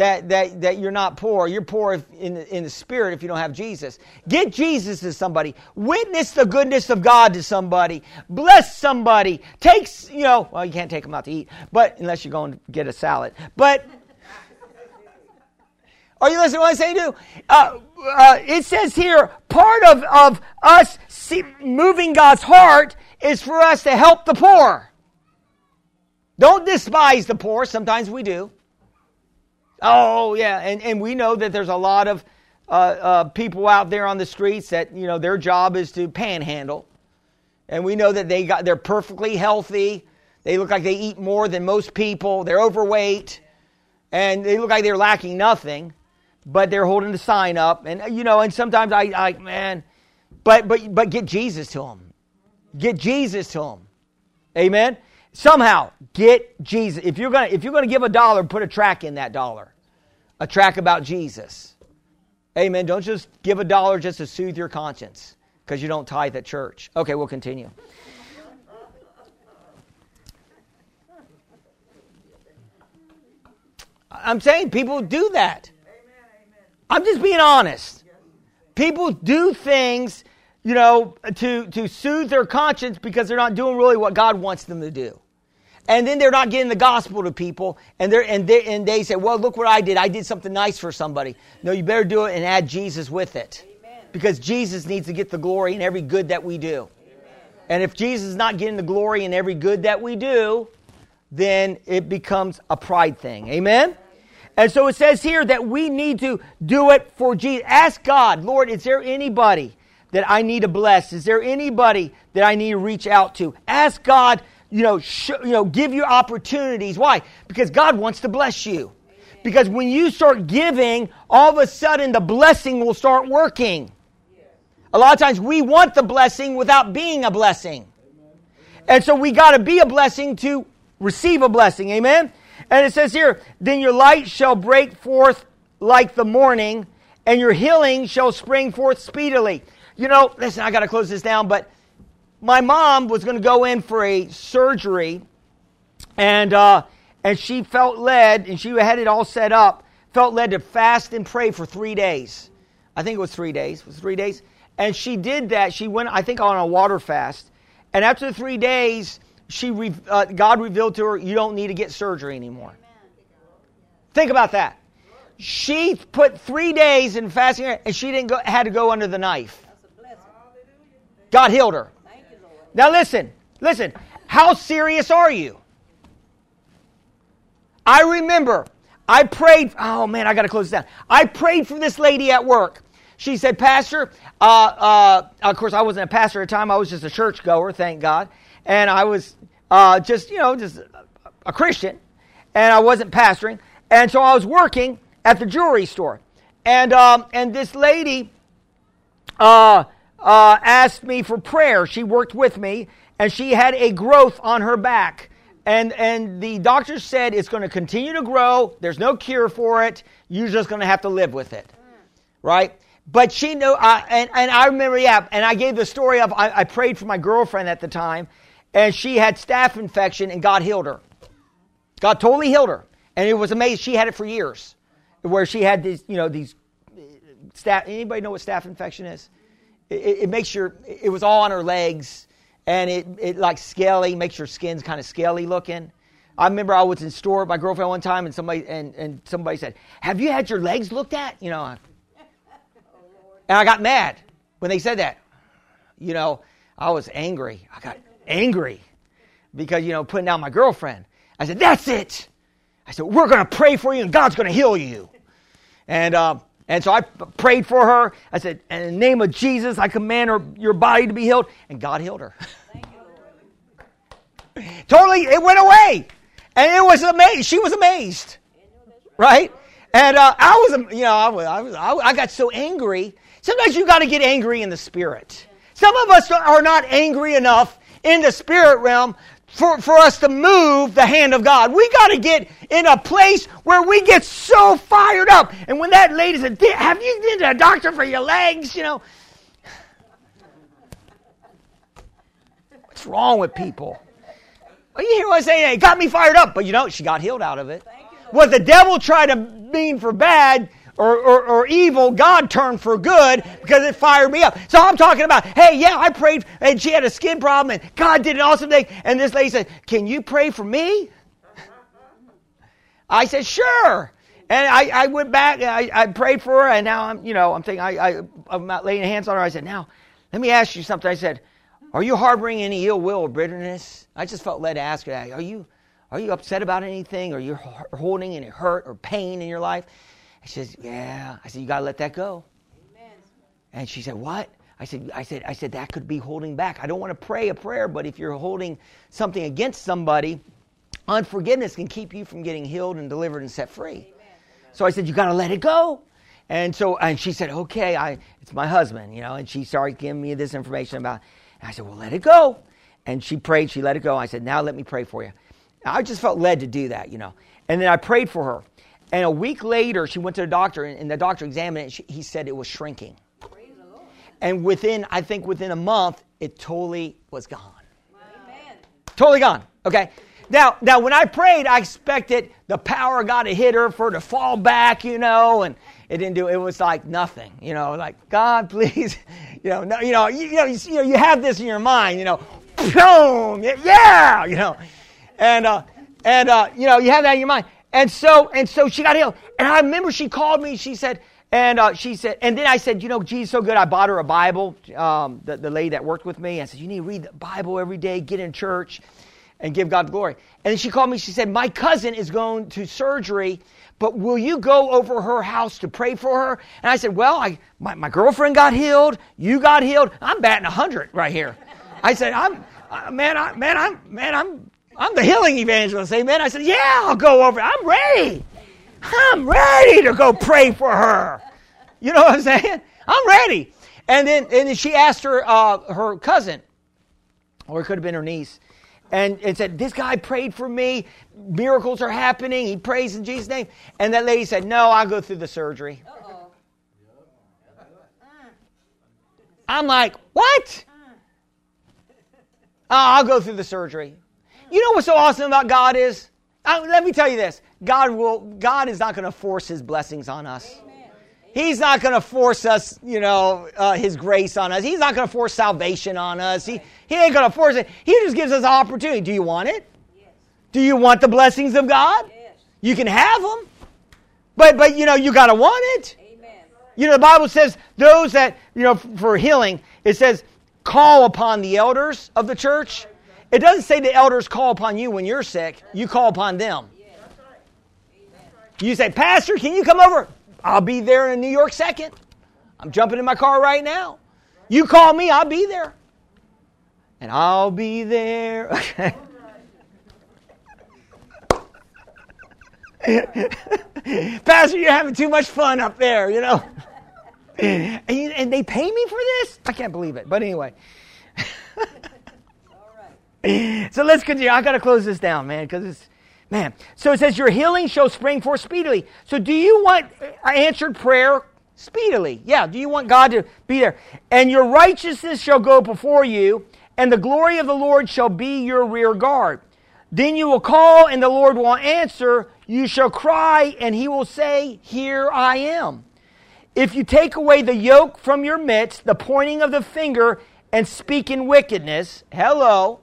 that, that, that you're not poor. You're poor in, in the spirit if you don't have Jesus. Get Jesus to somebody. Witness the goodness of God to somebody. Bless somebody. Take, you know, well, you can't take them out to eat, but unless you're going to get a salad. But are you listening to what I'm saying to? Uh, uh, it says here, part of, of us see, moving God's heart is for us to help the poor. Don't despise the poor. Sometimes we do. Oh, yeah. And, and we know that there's a lot of uh, uh, people out there on the streets that, you know, their job is to panhandle. And we know that they got, they're perfectly healthy. They look like they eat more than most people. They're overweight. And they look like they're lacking nothing, but they're holding the sign up. And, you know, and sometimes I, I man, but, but, but get Jesus to them. Get Jesus to them. Amen? Somehow, get Jesus. If you're to if you're to give a dollar, put a track in that dollar. A track about Jesus. Amen. Don't just give a dollar just to soothe your conscience because you don't tithe at church. Okay, we'll continue. I'm saying people do that. I'm just being honest. People do things, you know, to, to soothe their conscience because they're not doing really what God wants them to do. And then they're not getting the gospel to people, and, they're, and, they, and they say, Well, look what I did. I did something nice for somebody. No, you better do it and add Jesus with it. Because Jesus needs to get the glory in every good that we do. And if Jesus is not getting the glory in every good that we do, then it becomes a pride thing. Amen? And so it says here that we need to do it for Jesus. Ask God, Lord, is there anybody that I need to bless? Is there anybody that I need to reach out to? Ask God, you know, sh- you know, give you opportunities. Why? Because God wants to bless you. Because when you start giving, all of a sudden the blessing will start working. A lot of times we want the blessing without being a blessing. And so we got to be a blessing to receive a blessing. Amen? And it says here, then your light shall break forth like the morning, and your healing shall spring forth speedily. You know, listen, I got to close this down, but my mom was going to go in for a surgery, and uh, and she felt led, and she had it all set up, felt led to fast and pray for three days. I think it was three days. It was three days, and she did that. She went, I think, on a water fast, and after the three days, she uh, God revealed to her, you don't need to get surgery anymore. Think about that. She put three days in fasting, and she didn't go, had to go under the knife. God healed her. Now listen, listen. How serious are you? I remember I prayed. Oh man, I got to close this down. I prayed for this lady at work. She said, Pastor, uh, uh, of course, I wasn't a pastor at the time. I was just a church goer, thank God. And I was uh, just, you know, just a Christian. And I wasn't pastoring. And so I was working at the jewelry store. And, um, and this lady uh, uh, asked me for prayer. She worked with me, and she had a growth on her back. And, and the doctor said it's going to continue to grow. There's no cure for it. You're just going to have to live with it. Right? But she knew, uh, and, and I remember, yeah, and I gave the story of I, I prayed for my girlfriend at the time, and she had staph infection, and God healed her. God totally healed her. And it was amazing. She had it for years, where she had these, you know, these staph. Anybody know what staph infection is? It, it, makes your, it was all on her legs, and it, it like scaly, makes your skin's kind of scaly looking. I remember I was in store with my girlfriend one time, and somebody and, and somebody said, "Have you had your legs looked at?" You know, and I got mad when they said that. You know, I was angry. I got angry because you know putting down my girlfriend. I said, "That's it." I said, "We're going to pray for you, and God's going to heal you." And uh, and so I prayed for her. I said, In the name of Jesus, I command her, your body to be healed. And God healed her. totally, it went away. And it was amazing. She was amazed. Right? And uh, I was, you know, I, was, I, was, I got so angry. Sometimes you got to get angry in the spirit. Some of us are not angry enough in the spirit realm for, for us to move the hand of God. We got to get in a place where we get so fired up. And when that lady said, Have you been to a doctor for your legs? You know, what's wrong with people? Well, you hear what I'm saying? It got me fired up, but you know, she got healed out of it. What the devil tried to mean for bad, or, or, or, evil, God turned for good because it fired me up. So I'm talking about, hey, yeah, I prayed and she had a skin problem and God did an awesome thing. And this lady said, Can you pray for me? I said, Sure. And I, I went back and I, I prayed for her and now I'm, you know, I'm thinking, I, I, I'm not laying hands on her. I said, Now, let me ask you something. I said, Are you harboring any ill will or bitterness? I just felt led to ask her that. Are you, are you upset about anything? Are you holding any hurt or pain in your life? She says, Yeah. I said, You got to let that go. Amen. And she said, What? I said, I said, I said that could be holding back. I don't want to pray a prayer, but if you're holding something against somebody, unforgiveness can keep you from getting healed and delivered and set free. Amen. So I said, you got to let it go. And so, and she said, okay, I, it's my husband, you know, and she started giving me this information about, and I said, well, let it go. And she prayed, she let it go. I said, now let me pray for you. I just felt led to do that, you know. And then I prayed for her. And a week later, she went to the doctor, and, and the doctor examined it. She, he said it was shrinking. And within, I think within a month, it totally was gone. Totally gone. Okay. Now, now when I prayed, I expected the power of God to hit her for her to fall back, you know, and it didn't do. It was like nothing, you know, like God, please, you know, no, you know, you, you know, you, you know, you have this in your mind, you know, boom, yeah, you know, and uh, and uh, you know, you have that in your mind, and so and so she got healed, and I remember she called me, she said, and uh, she said, and then I said, you know, Jesus so good. I bought her a Bible, um, the, the lady that worked with me. I said, you need to read the Bible every day, get in church, and give God glory. And then she called me. She said, my cousin is going to surgery, but will you go over her house to pray for her? And I said, well, I, my, my girlfriend got healed. You got healed. I'm batting 100 right here. I said, I'm, uh, man, I, man, I'm, man, I'm, I'm the healing evangelist. Amen. I said, yeah, I'll go over. I'm ready. I'm ready to go pray for her. You know what I'm saying? I'm ready. And then, and then she asked her, uh, her cousin, or it could have been her niece, and, and said, This guy prayed for me. Miracles are happening. He prays in Jesus' name. And that lady said, No, I'll go through the surgery. Uh-oh. I'm like, What? Oh, I'll go through the surgery. You know what's so awesome about God is? Uh, let me tell you this God will God is not going to force his blessings on us. He's not going to force us, you know, uh, his grace on us. He's not going to force salvation on us. He, he ain't going to force it. He just gives us an opportunity. Do you want it? Yes. Do you want the blessings of God? Yes. You can have them. But, but you know, you got to want it. Amen. You know, the Bible says those that, you know, for healing, it says, call upon the elders of the church. It doesn't say the elders call upon you when you're sick. You call upon them. You say, Pastor, can you come over? I'll be there in New York second. I'm jumping in my car right now. You call me, I'll be there. And I'll be there. Pastor, you're having too much fun up there, you know. And they pay me for this? I can't believe it. But anyway. so let's continue. I got to close this down, man, because it's Man. So it says, Your healing shall spring forth speedily. So do you want uh, answered prayer speedily? Yeah. Do you want God to be there? And your righteousness shall go before you, and the glory of the Lord shall be your rear guard. Then you will call, and the Lord will answer. You shall cry, and he will say, Here I am. If you take away the yoke from your midst, the pointing of the finger, and speak in wickedness, hello.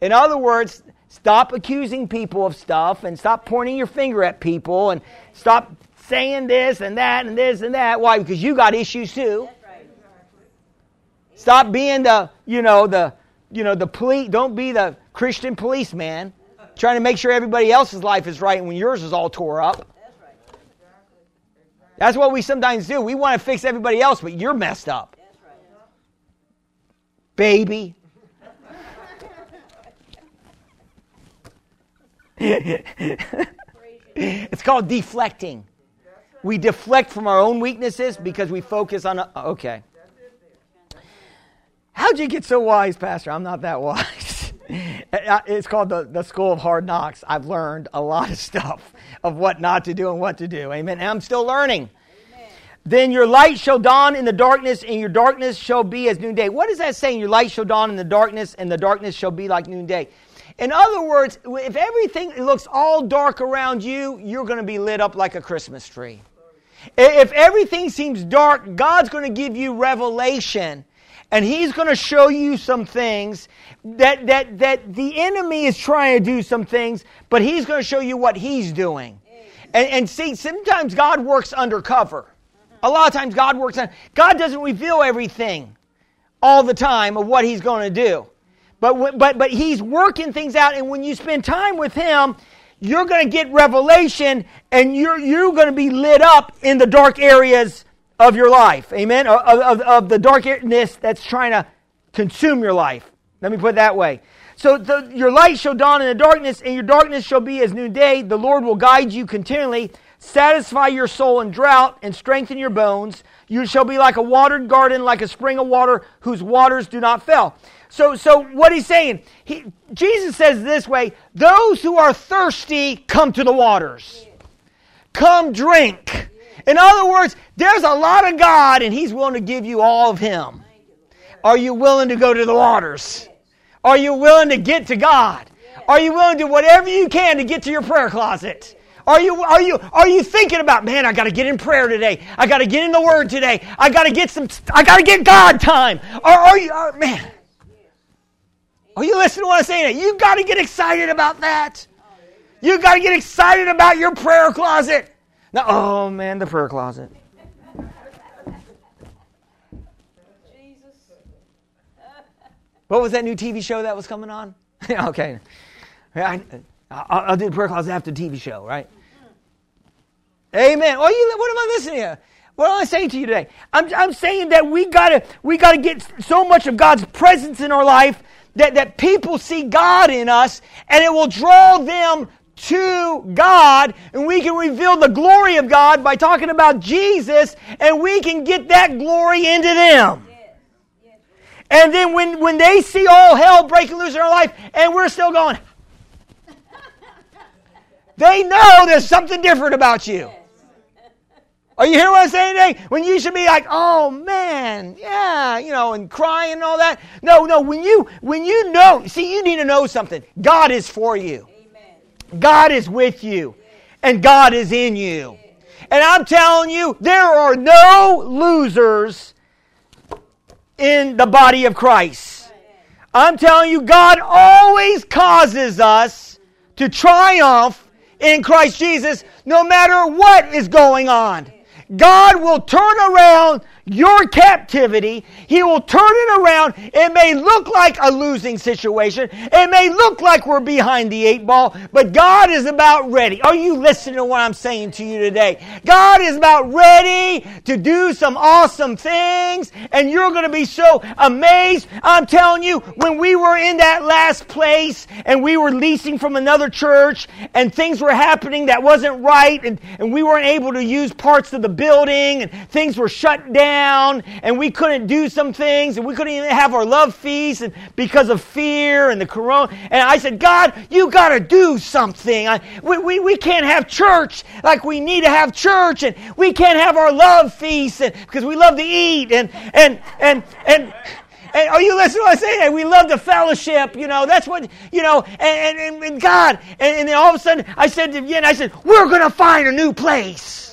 In other words, Stop accusing people of stuff and stop pointing your finger at people and stop saying this and that and this and that. Why? Because you got issues too. Stop being the, you know, the, you know, the police. Don't be the Christian policeman trying to make sure everybody else's life is right when yours is all tore up. That's what we sometimes do. We want to fix everybody else, but you're messed up. Baby. it's called deflecting. We deflect from our own weaknesses because we focus on. Okay. How'd you get so wise, Pastor? I'm not that wise. it's called the, the school of hard knocks. I've learned a lot of stuff of what not to do and what to do. Amen. And I'm still learning. Then your light shall dawn in the darkness, and your darkness shall be as noonday. What is that saying? Your light shall dawn in the darkness, and the darkness shall be like noonday. In other words, if everything looks all dark around you, you're going to be lit up like a Christmas tree. If everything seems dark, God's going to give you revelation and he's going to show you some things that, that, that the enemy is trying to do some things, but he's going to show you what he's doing. And, and see, sometimes God works undercover. A lot of times God works on, God doesn't reveal everything all the time of what he's going to do. But, but, but he's working things out, and when you spend time with him, you're going to get revelation and you're, you're going to be lit up in the dark areas of your life. Amen? Of, of, of the darkness that's trying to consume your life. Let me put it that way. So the, your light shall dawn in the darkness, and your darkness shall be as noonday. The Lord will guide you continually, satisfy your soul in drought, and strengthen your bones. You shall be like a watered garden, like a spring of water whose waters do not fail. So, so what he's saying, he, Jesus says this way: those who are thirsty come to the waters. Come drink. In other words, there's a lot of God, and He's willing to give you all of Him. Are you willing to go to the waters? Are you willing to get to God? Are you willing to do whatever you can to get to your prayer closet? Are you are you are you thinking about man? I got to get in prayer today. I got to get in the Word today. I got to get some. I got to get God time. Or are you are, man? Are you listening to what I'm saying? You've got to get excited about that. You've got to get excited about your prayer closet. Now, oh man, the prayer closet. What was that new TV show that was coming on? okay. I, will do the prayer closet after the TV show, right? Amen. What, you, what am I listening to? What am I saying to you today? I'm, I'm saying that we gotta we gotta get so much of God's presence in our life that, that people see God in us and it will draw them to God and we can reveal the glory of God by talking about Jesus and we can get that glory into them. And then when, when they see all hell breaking loose in our life and we're still going, they know there's something different about you. Are you hearing what I'm saying today? When you should be like, oh man, yeah, you know, and crying and all that. No, no, when you when you know, see, you need to know something. God is for you. Amen. God is with you. And God is in you. And I'm telling you, there are no losers in the body of Christ. I'm telling you, God always causes us to triumph in Christ Jesus no matter what is going on. God will turn around your captivity. He will turn it around. It may look like a losing situation. It may look like we're behind the eight ball, but God is about ready. Are you listening to what I'm saying to you today? God is about ready to do some awesome things, and you're going to be so amazed. I'm telling you, when we were in that last place and we were leasing from another church and things were happening that wasn't right and, and we weren't able to use parts of the building and things were shut down down and we couldn't do some things and we couldn't even have our love feast and because of fear and the corona. And I said, God, you got to do something. I, we, we, we can't have church like we need to have church and we can't have our love feast because we love to eat and, and, and, and, and are you listening to what I'm saying? We love the fellowship, you know. That's what, you know, and, and, and God. And, and then all of a sudden, I said to Yen, I said, we're going to find a new place.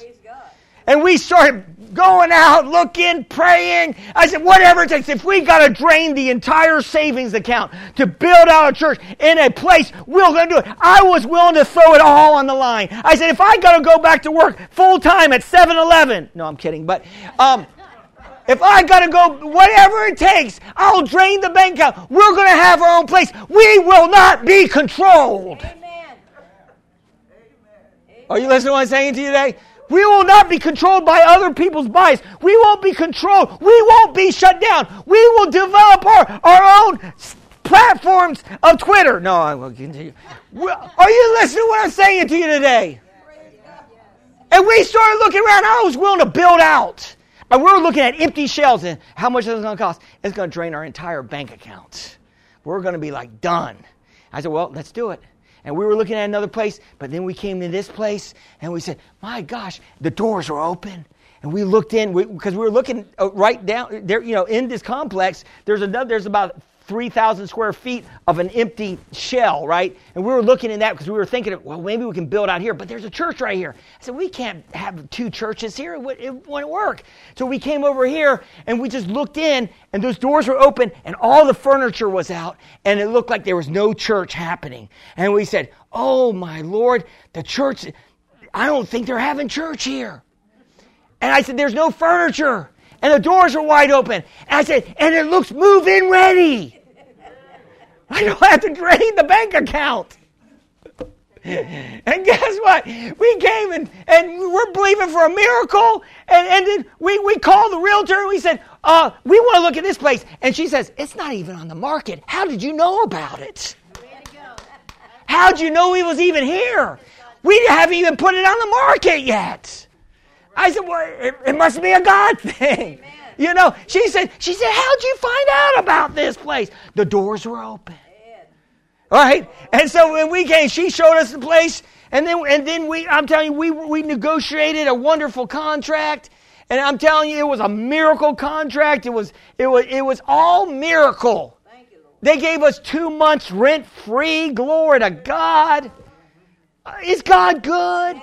And we started going out, looking, praying. I said, whatever it takes. If we got to drain the entire savings account to build out a church in a place, we're going to do it. I was willing to throw it all on the line. I said, if I got to go back to work full time at 7 Eleven, no, I'm kidding, but, um, if I got to go, whatever it takes, I'll drain the bank account. We're going to have our own place. We will not be controlled. Amen. Are you listening to what I'm saying to you today? We will not be controlled by other people's bias. We won't be controlled. We won't be shut down. We will develop our, our own platforms of Twitter. No, I will continue. Are you listening to what I'm saying to you today? And we started looking around. I was willing to build out. And we were looking at empty shells and how much is it going to cost? It's going to drain our entire bank account. We're going to be like done. I said, well, let's do it and we were looking at another place, but then we came to this place and we said, My gosh, the doors are open. And we looked in because we, we, were looking uh, right down there, you know, in this complex. There's another, there's about 3,000 square feet of an empty shell, right? And we were looking in that because we were thinking, well, maybe we can build out here, but there's a church right here. I said, we can't have two churches here. It, it wouldn't work. So we came over here and we just looked in, and those doors were open, and all the furniture was out, and it looked like there was no church happening. And we said, oh my Lord, the church, I don't think they're having church here. And I said, there's no furniture and the doors are wide open. And I said, and it looks move in ready. I don't have to drain the bank account. And guess what? We came and, and we're believing for a miracle. And, and then we, we called the realtor and we said, uh, we want to look at this place. And she says, it's not even on the market. How did you know about it? How'd you know he was even here? We haven't even put it on the market yet. I said, well, it, it must be a God thing. Amen. You know, she said, she said, how'd you find out about this place? The doors were open. All right? And so when we came, she showed us the place. And then, and then we, I'm telling you, we, we negotiated a wonderful contract. And I'm telling you, it was a miracle contract. It was, it was, it was all miracle. They gave us two months rent free. Glory to God. Is God good?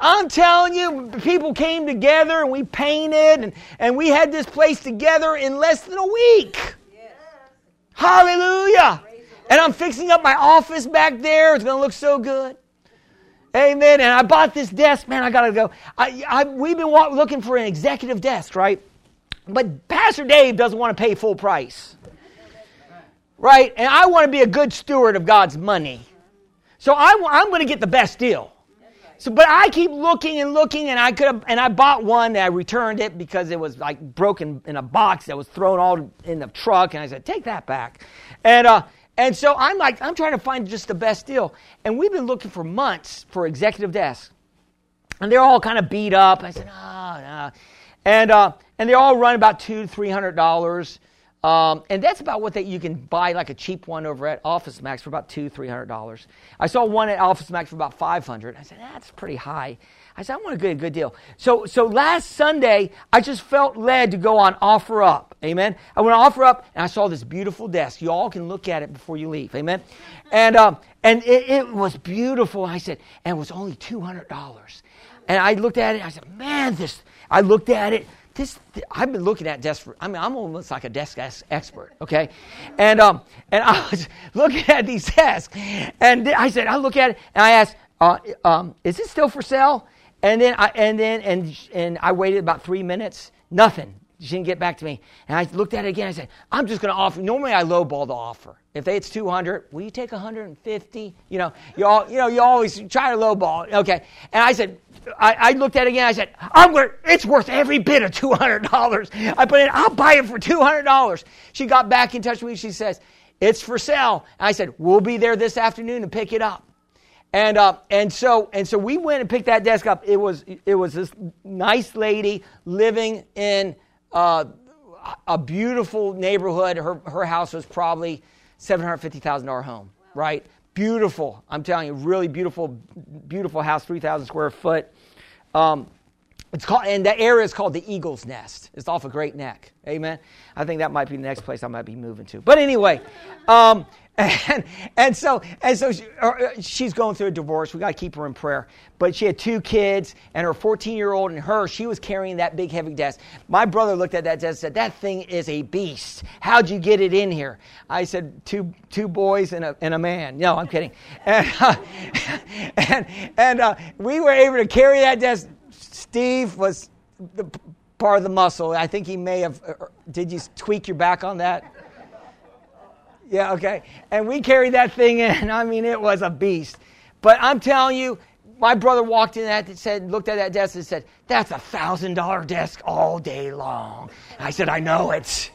I'm telling you, people came together and we painted and, and we had this place together in less than a week. Hallelujah. And I'm fixing up my office back there. It's going to look so good. Amen. And I bought this desk. Man, I got to go. I, I, we've been looking for an executive desk, right? But Pastor Dave doesn't want to pay full price. Right? And I want to be a good steward of God's money. So I, I'm going to get the best deal. So, but I keep looking and looking, and I could have, and I bought one. And I returned it because it was like broken in a box that was thrown all in the truck, and I said, "Take that back." And uh, and so I'm like, I'm trying to find just the best deal, and we've been looking for months for executive desks, and they're all kind of beat up. I said, "Ah, oh, no," and uh, and they all run about two to three hundred dollars. Um, and that's about what that you can buy like a cheap one over at OfficeMax for about two, three hundred dollars. I saw one at OfficeMax for about five hundred. I said that's pretty high. I said I want to get a good deal. So so last Sunday I just felt led to go on OfferUp. Amen. I went OfferUp and I saw this beautiful desk. You all can look at it before you leave. Amen. And um, and it, it was beautiful. I said and it was only two hundred dollars. And I looked at it. I said, man, this. I looked at it this I've been looking at desks for, I mean, I'm almost like a desk expert, okay? And, um, and I was looking at these desks, and I said, I look at it, and I asked, uh, um, is it still for sale? And then I, and then, and, and I waited about three minutes, nothing. She didn't get back to me. And I looked at it again. I said, I'm just going to offer. Normally, I lowball the offer. If it's 200, will you take 150? You know, you all, you know, you always try to lowball. Okay. And I said, I, I looked at it again. I said, I'm going it's worth every bit of $200. I put in, I'll buy it for $200. She got back in touch with me. She says, it's for sale. And I said, we'll be there this afternoon to pick it up. And uh, and so and so we went and picked that desk up. It was it was this nice lady living in uh, a beautiful neighborhood. Her her house was probably seven hundred fifty thousand dollar home, right? Beautiful. I'm telling you, really beautiful, beautiful house, 3,000 square foot. Um, it's called, and the area is called the Eagle's Nest. It's off a of Great Neck. Amen. I think that might be the next place I might be moving to. But anyway, um, and, and so and so she, uh, she's going through a divorce. We got to keep her in prayer. But she had two kids, and her 14 year old and her, she was carrying that big heavy desk. My brother looked at that desk and said, "That thing is a beast. How'd you get it in here?" I said, two two boys and a and a man." No, I'm kidding. And uh, and, and uh, we were able to carry that desk. Steve was the part of the muscle. I think he may have. Uh, did you tweak your back on that? Yeah, okay. And we carried that thing in. I mean, it was a beast. But I'm telling you, my brother walked in that and said, looked at that desk and said, "That's a thousand dollar desk all day long." I said, "I know it."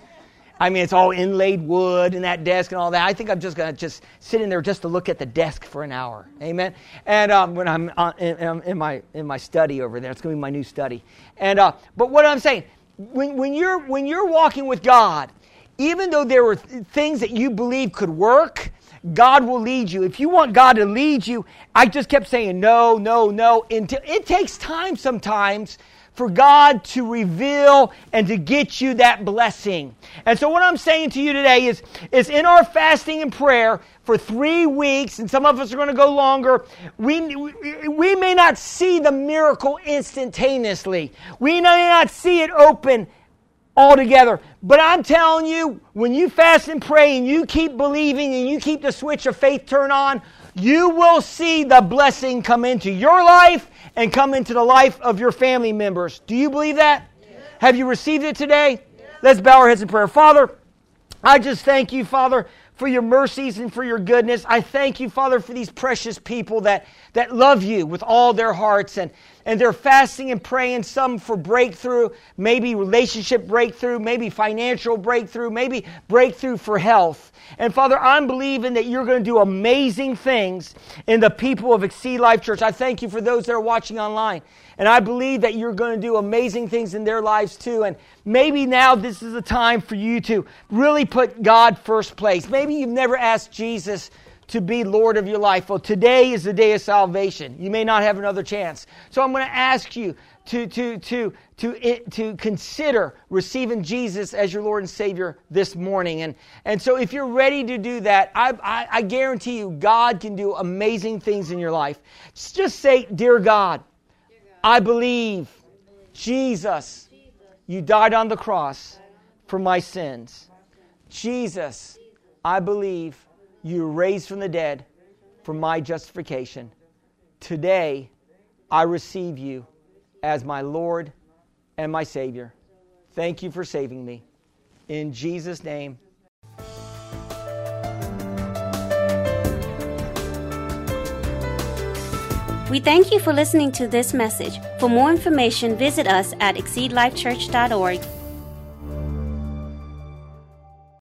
I mean, it's all inlaid wood and that desk and all that. I think I'm just going to just sit in there just to look at the desk for an hour. Amen. And um, when I'm in, in, my in my study over there, it's going to be my new study. And uh, but what I'm saying, when, when you're when you're walking with God, even though there were things that you believe could work, God will lead you. If you want God to lead you, I just kept saying no, no, no. Until it takes time sometimes for God to reveal and to get you that blessing. And so what I'm saying to you today is, is in our fasting and prayer for three weeks, and some of us are going to go longer, we, we may not see the miracle instantaneously. We may not see it open altogether. But I'm telling you, when you fast and pray and you keep believing and you keep the switch of faith turned on, you will see the blessing come into your life and come into the life of your family members. Do you believe that? Have you received it today? Let's bow our heads in prayer. Father, I just thank you, Father, for your mercies and for your goodness. I thank you, Father, for these precious people that, that love you with all their hearts and, and they're fasting and praying, some for breakthrough, maybe relationship breakthrough, maybe financial breakthrough, maybe breakthrough for health. And Father, I'm believing that you're going to do amazing things in the people of Exceed Life Church. I thank you for those that are watching online. And I believe that you're going to do amazing things in their lives too. And maybe now this is a time for you to really put God first place. Maybe you've never asked Jesus to be Lord of your life. Well, today is the day of salvation. You may not have another chance. So I'm going to ask you to, to, to, to, to consider receiving Jesus as your Lord and Savior this morning. And, and so if you're ready to do that, I, I, I guarantee you God can do amazing things in your life. Just say, Dear God, I believe, Jesus, you died on the cross for my sins. Jesus, I believe you raised from the dead for my justification. Today, I receive you as my Lord and my Savior. Thank you for saving me. In Jesus' name, We thank you for listening to this message. For more information, visit us at exceedlifechurch.org